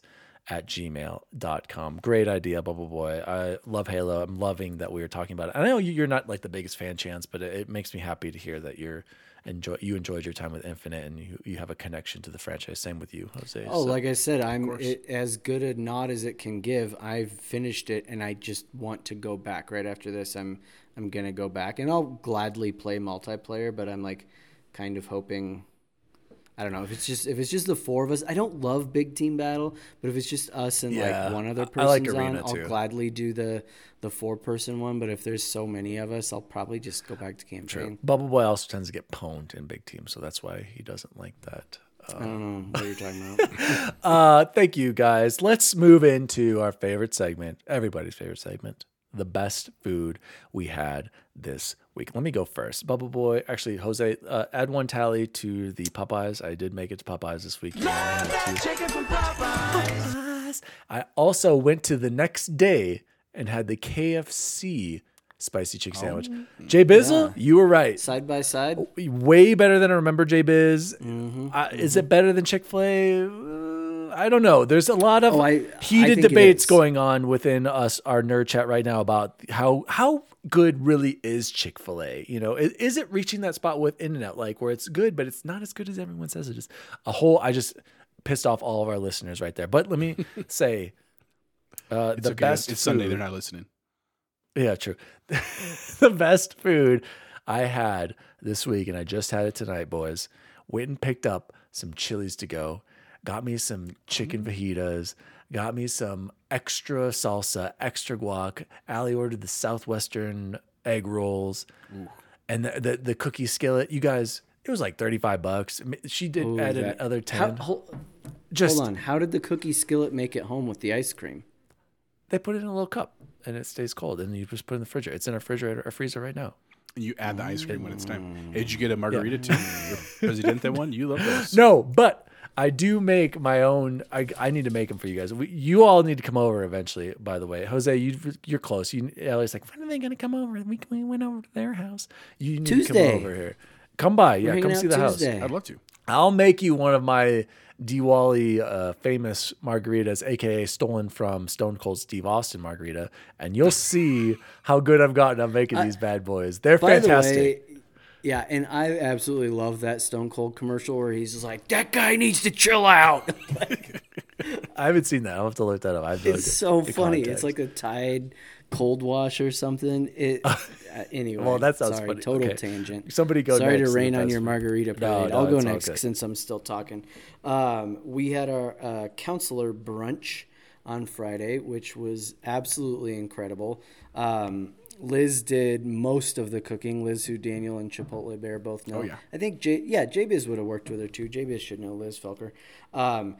Speaker 1: at gmail.com. Great idea, Bubble Boy. I love Halo. I'm loving that we are talking about it. I know you- you're not like the biggest fan chance, but it, it makes me happy to hear that you're enjoy you enjoyed your time with Infinite and you, you have a connection to the franchise. Same with you, Jose.
Speaker 3: Oh,
Speaker 1: So-
Speaker 3: like I said, I'm it, as good a nod as it can give. I've finished it, and I just want to go back. Right after this, I'm I'm gonna go back, and I'll gladly play multiplayer. But I'm like, kind of hoping. I don't know if it's just if it's just the four of us. I don't love big team battle, but if it's just us and
Speaker 1: Yeah,
Speaker 3: like one other person's
Speaker 1: I like
Speaker 3: on, I'll
Speaker 1: too.
Speaker 3: gladly do the the four person one. But if there's so many of us, I'll probably just go back to campaign.
Speaker 1: Bubble Boy also tends to get pwned in big teams, so that's why he doesn't like that.
Speaker 3: I don't know what you're talking about.
Speaker 1: Uh, thank you guys. Let's move into our favorite segment, everybody's favorite segment, the best food we had this week. Let me go first. Bubble Boy, actually, Jose, uh, add one tally to the Popeyes. I did make it to Popeyes this week. I Popeyes. I also went to the next day and had the KFC spicy chicken sandwich. Jay Bizzle, you were right.
Speaker 3: Side by side,
Speaker 1: Way better than I remember Jay Biz.
Speaker 3: Mm-hmm,
Speaker 1: Uh, Is it better than Chick fil A? Uh, I don't know. There's a lot of
Speaker 3: Oh, I- I
Speaker 1: heated
Speaker 3: think it
Speaker 1: debates going on within us, our nerd chat right now about how how good really is Chick fil A. You know, is, is it reaching that spot with In and Out, like where it's good, but it's not as good as everyone says it is? A whole, I just pissed off all of our listeners right there. But let me say, uh,
Speaker 2: It's
Speaker 1: the
Speaker 2: okay.
Speaker 1: best
Speaker 2: It's Sunday. They're not listening.
Speaker 1: yeah, true. the best food I had this week, and I just had it tonight, boys. Went and picked up some chilies to go. Got me some chicken fajitas. Got me some extra salsa, extra guac. Allie ordered the southwestern egg rolls, and the, the the cookie skillet. You guys, it was like thirty five bucks. She did
Speaker 3: Ooh,
Speaker 1: add
Speaker 3: that-
Speaker 1: another
Speaker 3: How,
Speaker 1: ten.
Speaker 3: hold,
Speaker 1: Just
Speaker 3: hold on. How did the cookie skillet make it home with the ice cream?
Speaker 1: they put it in a little cup, and it stays cold, and you just put it in the refrigerator. It's in a refrigerator, a freezer right now.
Speaker 2: And you add the ice cream when it's time. Hey, did you get a mm. margarita too? Your Presidente one? You love those.
Speaker 1: No, but I do make my own. I, I need to make them for you guys. We, you all need to come over eventually. By the way, Jose, you you're close. You Ellie's like, when are they gonna come over? We, we went over to their house. You need to
Speaker 3: Tuesday.
Speaker 1: come over here. Come by, yeah. Come see the
Speaker 3: Tuesday.
Speaker 2: I'd love to.
Speaker 1: I'll make you one of my Diwali uh, famous margaritas, aka stolen from Stone Cold Steve Austin margarita, and you'll see how good I've gotten at making these bad boys. They're
Speaker 3: By
Speaker 1: fantastic.
Speaker 3: the way, yeah, and I absolutely love that Stone Cold commercial where he's just like, "That guy needs to chill out."
Speaker 1: I haven't seen that. I'll have to look that up. I've
Speaker 3: it's so funny.
Speaker 1: context.
Speaker 3: It's like a Tide cold wash or something. It uh, anyway.
Speaker 1: Well, that sounds
Speaker 3: sorry,
Speaker 1: funny.
Speaker 3: Total
Speaker 1: Okay.
Speaker 3: tangent.
Speaker 1: Somebody go
Speaker 3: Sorry to rain on your margarita
Speaker 1: No,
Speaker 3: parade.
Speaker 1: no,
Speaker 3: I'll go next since I'm still talking. Um, we had our uh, counselor brunch on Friday, which was absolutely incredible. Um, Liz did most of the cooking. Liz, who Daniel and Chipotle Bear both know.
Speaker 2: Oh, yeah.
Speaker 3: I think J- yeah, JBiz would have worked with her too. JBiz should know Liz Felker. Um,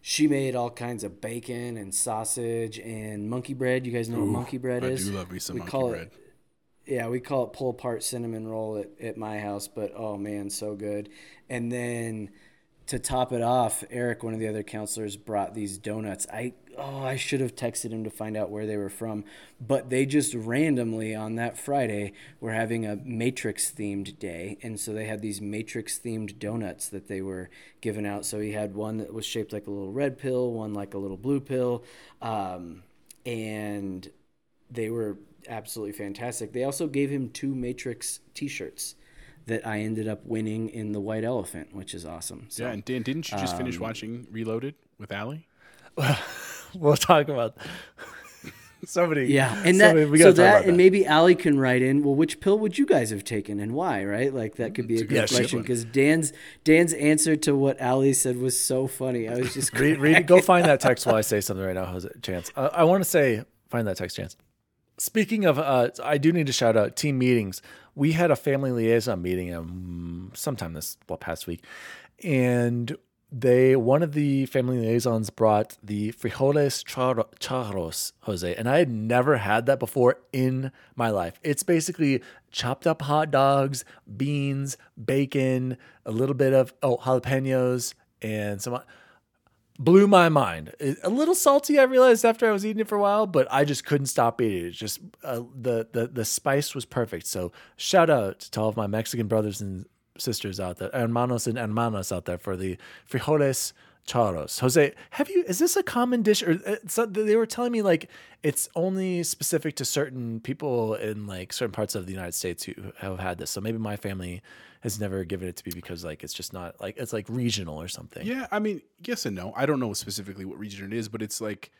Speaker 3: she made all kinds of bacon and sausage and monkey bread. You guys know what monkey bread
Speaker 2: I
Speaker 3: is?
Speaker 2: do love me some
Speaker 3: We
Speaker 2: monkey
Speaker 3: call
Speaker 2: bread.
Speaker 3: It, yeah, we call it pull apart cinnamon roll at, at my house, but oh man, so good. And then to top it off, Eric, one of the other counselors, brought these donuts. I oh, I should have texted him to find out where they were from, but they just randomly on that Friday were having a Matrix themed day, and so they had these Matrix themed donuts that they were giving out. So he had one that was shaped like a little red pill, one like a little blue pill, um, and they were absolutely fantastic. They also gave him two Matrix T-shirts that I ended up winning in the White Elephant, which is awesome. So,
Speaker 2: Yeah, and Dan, didn't you just
Speaker 3: Um,
Speaker 2: finish watching Reloaded with Allie?
Speaker 1: We'll talk about somebody.
Speaker 3: yeah, and that
Speaker 1: somebody- we
Speaker 3: so
Speaker 1: gotta talk
Speaker 3: that
Speaker 1: about
Speaker 3: and maybe Allie can write in. Well, which pill would you guys have taken and why? Right, like that could be a
Speaker 2: a
Speaker 3: good
Speaker 1: good
Speaker 3: question because Dan's Dan's answer to what Allie said was so funny. I was just
Speaker 1: read, read, go find that text while I say something right now, Jose, Chance. Uh, I want to say, find that text, Chance. Speaking of, uh, I do need to shout out team meetings. We had a family liaison meeting um, sometime this well, past week, and they one of the family liaisons brought the frijoles char- charros, Jose, and I had never had that before in my life. It's basically chopped up hot dogs, beans, bacon, a little bit of oh jalapenos, and some blew my mind. A little salty, I realized after I was eating it for a while, but I just couldn't stop eating it. It's just uh, the the the spice was perfect. So shout out to all of my Mexican brothers and sisters out there, hermanos and hermanas out there for the frijoles charros. Jose, have you? Is this a common dish? Or uh, they were telling me like it's only specific to certain people in like certain parts of the United States who have had this. So maybe my family has never given it to me because like it's just not like it's like regional or something.
Speaker 2: Yeah, I mean, yes and no. I don't know specifically what region it is, but it's like,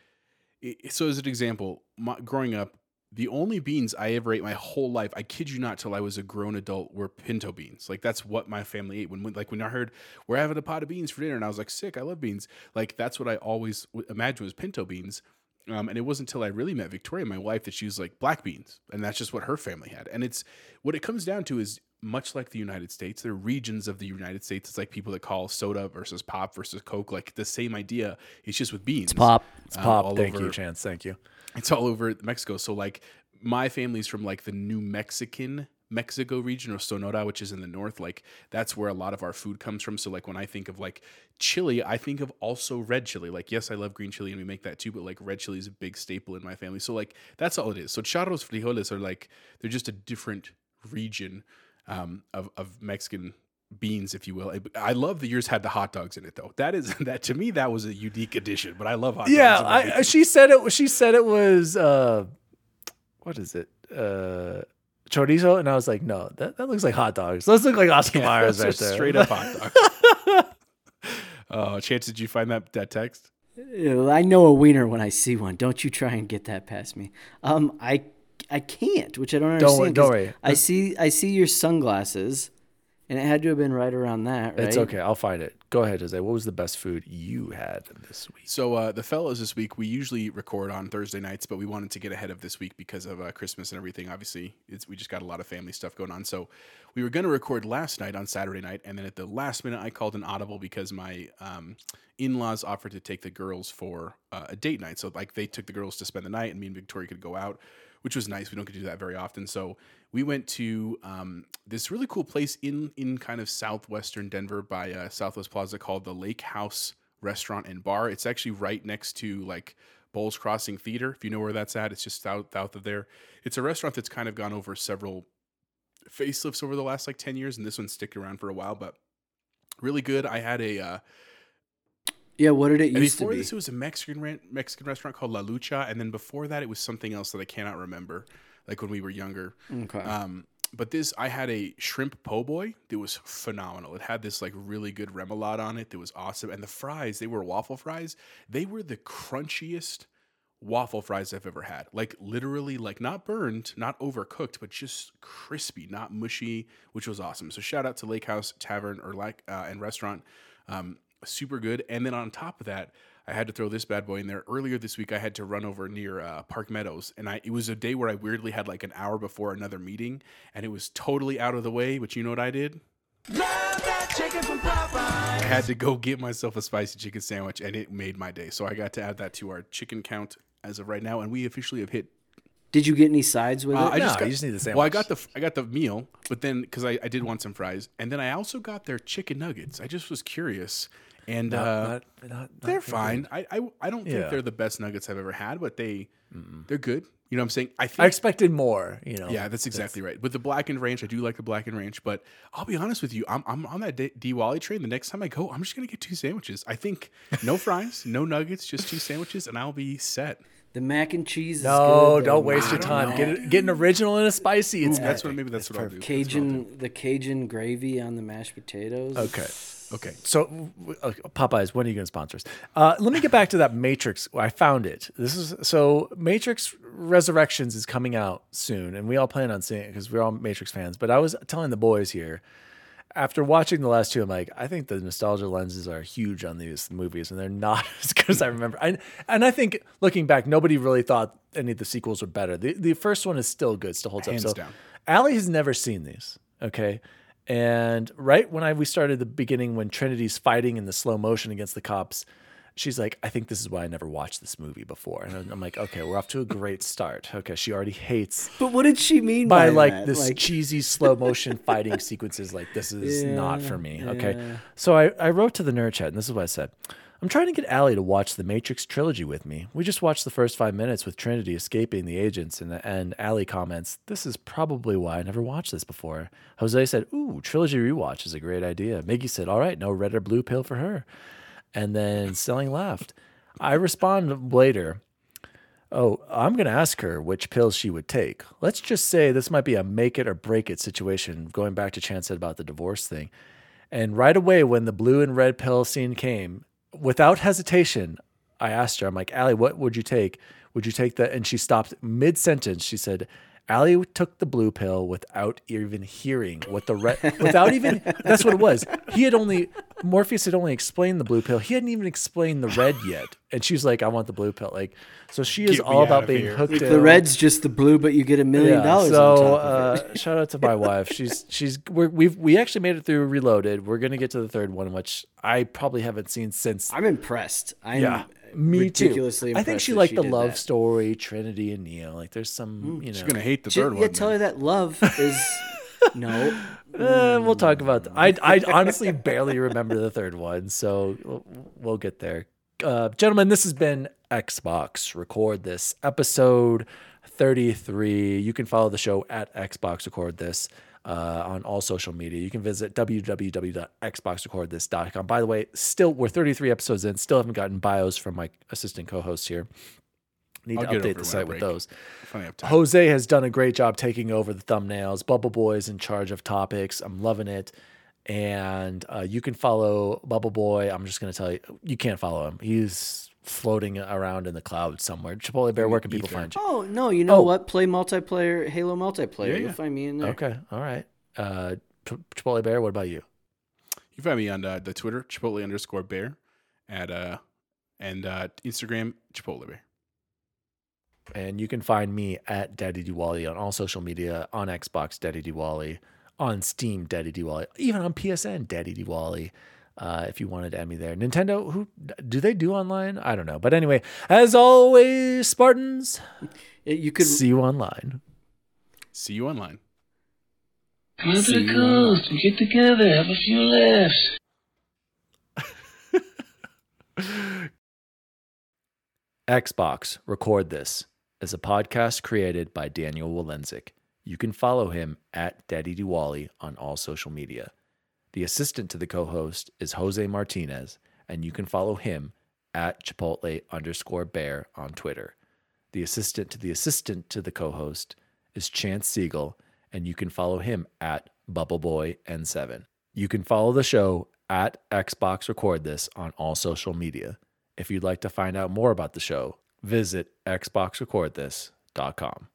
Speaker 2: so as an example, my, growing up, the only beans I ever ate my whole life, I kid you not, till I was a grown adult, were pinto beans. Like that's what my family ate. When, when like when I heard we're having a pot of beans for dinner, and I was like, sick, I love beans. Like that's what I always w- imagined was pinto beans. Um, and it wasn't until I really met Victoria, my wife, that she was like black beans, and that's just what her family had. And it's what it comes down to is much like the United States, there are regions of the United States. It's like people that call soda versus pop versus Coke, like the same idea. It's just with beans.
Speaker 3: It's pop.
Speaker 1: It's
Speaker 2: um,
Speaker 1: pop. Thank
Speaker 2: over-
Speaker 1: you, Chance. Thank you.
Speaker 2: It's all over Mexico. So like my family's from like the New Mexican Mexico region or Sonora, which is in the north. Like that's where a lot of our food comes from. So like when I think of like chili, I think of also red chili. Like yes, I love green chili and we make that too, but like red chili is a big staple in my family. So like that's all it is. So charros frijoles are like they're just a different region um, of of Mexican beans, if you will. I- I love that yours had the hot dogs in it though. That is that to me that was a unique addition. But I love hot
Speaker 1: Yeah,
Speaker 2: dogs. in my
Speaker 1: I,
Speaker 2: bacon.
Speaker 1: she said it. She said it was uh, what is it? Uh, chorizo, and I was like, no, that, that looks like hot dogs. Those look like Oscar Myers
Speaker 2: Those
Speaker 1: right
Speaker 2: are
Speaker 1: there.
Speaker 2: Straight up hot dogs. Oh, Chance, did you find that that text?
Speaker 3: I know a wiener when I see one. Don't you try and get that past me. Um, I I can't, which I don't
Speaker 1: Don't
Speaker 3: understand.
Speaker 1: don't
Speaker 3: 'cause
Speaker 1: worry.
Speaker 3: I see I see your sunglasses, and it had to have been right around that, right?
Speaker 1: It's okay. I'll find it. Go ahead, Jose. What was the best food you had this week?
Speaker 2: So uh, the fellows this week, we usually record on Thursday nights, but we wanted to get ahead of this week because of uh, Christmas and everything. Obviously, it's, we just got a lot of family stuff going on. So we were going to record last night on Saturday night, and then at the last minute, I called an audible because my um, in-laws offered to take the girls for uh, a date night. So like they took the girls to spend the night, and me and Victoria could go out. which was nice. We don't get to do that very often. So we went to um, this really cool place in in kind of southwestern Denver by uh, Southwest Plaza called the Lake House Restaurant and Bar. It's actually right next to like Bowles Crossing Theater. If you know where that's at, it's just south south of there. It's a restaurant that's kind of gone over several facelifts over the last like 10 years and this one's sticking around for a while but really good i had a uh
Speaker 3: Yeah, what did it
Speaker 2: and
Speaker 3: used to
Speaker 2: before
Speaker 3: be?
Speaker 2: this it was a mexican mexican restaurant called la lucha and then before that it was something else that i cannot remember like when we were younger
Speaker 3: Okay.
Speaker 2: um but this i had a shrimp po' boy that was phenomenal it had this like really good remoulade on it that was awesome and the fries they were waffle fries they were the crunchiest waffle fries I've ever had. Like literally, like not burned, not overcooked, but just crispy, not mushy, which was awesome. So shout out to Lake House Tavern or like uh, and restaurant, um, super good. And then on top of that, I had to throw this bad boy in there. Earlier this week, I had to run over near uh, Park Meadows, and I it was a day where I weirdly had like an hour before another meeting, and it was totally out of the way. But you know what I did? I had to go get myself a spicy chicken sandwich, and it made my day. So I got to add that to our chicken count as of right now, and we officially have hit.
Speaker 3: Did you get any sides with
Speaker 2: Uh, I
Speaker 3: it?
Speaker 1: No,
Speaker 2: just got,
Speaker 1: you just need the sandwich.
Speaker 2: Well, I got the I got the meal, but then because I, I did want some fries, and then I also got their chicken nuggets. I just was curious, and uh,
Speaker 1: Not- not- not- not
Speaker 2: they're fine. I, I I don't think
Speaker 1: Yeah.
Speaker 2: they're the best nuggets I've ever had, but they they're good. You know what I'm saying? I think
Speaker 1: I expected more. You know.
Speaker 2: yeah, that's exactly right. With the blackened ranch, I do like the blackened ranch, but I'll be honest with you, I'm, I'm on that D Wally train. The next time I go, I'm just gonna get two sandwiches. I think no fries, no nuggets, just two sandwiches, and I'll be set.
Speaker 3: The mac and cheese.
Speaker 1: No,
Speaker 3: is good,
Speaker 1: don't
Speaker 3: though.
Speaker 1: waste your time.
Speaker 2: know.
Speaker 1: Get it, get an original and a spicy. It's
Speaker 2: That's what maybe that's what I'll do. That's what I'll do.
Speaker 3: Cajun, the Cajun gravy on the mashed potatoes.
Speaker 1: okay.
Speaker 2: Okay.
Speaker 1: So, uh, Popeyes, when are you going to sponsor us? Uh, let me get back to that Matrix. I found it. This is so Matrix Resurrections is coming out soon, and we all plan on seeing it because we're all Matrix fans. But I was telling the boys here after watching the last two, I'm like, I think the nostalgia lenses are huge on these movies, and they're not as good as I remember. And and I think looking back, nobody really thought any of the sequels were better. The the first one is still good, still holds
Speaker 2: Hands
Speaker 1: up. So,
Speaker 2: down.
Speaker 1: Allie has never seen these. Okay. And right when I we started the beginning when Trinity's fighting in the slow motion against the cops, she's like, I think this is why I never watched this movie before. And I'm like, okay, we're off to a great start. Okay, she already hates
Speaker 3: But what did she mean
Speaker 1: by
Speaker 3: by,
Speaker 1: like
Speaker 3: that?
Speaker 1: this
Speaker 3: Like,
Speaker 1: cheesy slow motion fighting sequences. Like this is not for me. Okay,
Speaker 3: yeah.
Speaker 1: so I, I wrote to the nerd chat, and this is what I said. I'm trying to get Allie to watch the Matrix trilogy with me. We just watched the first five minutes with Trinity escaping the agents, and and Allie comments, "This is probably why I never watched this before." Jose said, "Ooh, trilogy rewatch is a great idea." Miggy said, "All right, no red or blue pill for her," and then Selling laughed. I respond later. Oh, I'm going to ask her which pills she would take. Let's just say this might be a make it or break it situation, going back to Chance said about the divorce thing. And right away, when the blue and red pill scene came, without hesitation, I asked her, I'm like, Allie, what would you take? Would you take that? And she stopped mid sentence. She said, Allie took the blue pill without even hearing what the red, without even, that's what it was. He had only, Morpheus had only explained the blue pill. He hadn't even explained the red yet. And she's like, I want the blue pill. Like, so she is
Speaker 2: Get
Speaker 1: all about being
Speaker 2: here.
Speaker 1: hooked in.
Speaker 3: the red's just the blue, but you get a million dollars
Speaker 1: So
Speaker 3: on top of it.
Speaker 1: uh, shout out to my wife. She's she's we're, we've we actually made it through Reloaded. We're gonna get to the third one, which I probably haven't seen since.
Speaker 3: I'm impressed. I'm
Speaker 1: yeah, me
Speaker 3: ridiculously
Speaker 1: too. I think she
Speaker 3: that
Speaker 1: liked the love
Speaker 3: that.
Speaker 1: story, Trinity and Neo. Like there's some, you know.
Speaker 2: She's gonna hate the
Speaker 3: Ju-
Speaker 2: third
Speaker 3: yeah,
Speaker 2: one.
Speaker 3: tell
Speaker 2: then.
Speaker 3: her that love is no.
Speaker 1: Uh, we'll talk about that. I I honestly barely remember the third one, so we'll, we'll get there. Uh, gentlemen, this has been Xbox Record This episode 33. You can follow the show at Xbox Record This uh, on all social media. You can visit www.xboxrecordthis.com. By the way, still we're 33 episodes in. Still haven't gotten bios from my assistant co-hosts here. Need
Speaker 2: I'll
Speaker 1: to update the site with those.
Speaker 2: If I have time.
Speaker 1: Jose has done a great job taking over the thumbnails. Bubble Boy's in charge of topics. I'm loving it. And uh, you can follow Bubble Boy. I'm just going to tell you, you can't follow him. He's floating around in the cloud somewhere. Chipotle Bear, where can people
Speaker 2: ether.
Speaker 1: find you?
Speaker 3: Oh no, you know
Speaker 1: Oh.
Speaker 3: what? Play multiplayer, Halo multiplayer.
Speaker 2: Yeah,
Speaker 3: You'll find me in there.
Speaker 1: Okay. All right. Uh, Chipotle Bear, what about you?
Speaker 2: You find me on uh, the Twitter Chipotle underscore Bear, at uh, and uh, Instagram Chipotle Bear.
Speaker 1: And you can find me at Daddy Diwali on all social media, on Xbox, Daddy Diwali, on Steam, Daddy Diwali, even on PSN, Daddy Diwali. Uh, if you wanted to add me there, Nintendo, who do they do online? I don't know, but anyway, as always, Spartans,
Speaker 3: you could
Speaker 1: See you online.
Speaker 2: See you online.
Speaker 5: Come out to the coast and get together, have a few laughs.
Speaker 1: Xbox Record This is a podcast created by Daniel Walenzik. You can follow him at Daddy Diwali on all social media. The assistant to the co host is Jose Martinez, and you can follow him at Chipotle underscore bear on Twitter. The assistant to the assistant to the co host is Chance Siegel, and you can follow him at BubbleBoyN7. You can follow the show at Xbox Record This on all social media. If you'd like to find out more about the show, visit xboxrecordthis.com.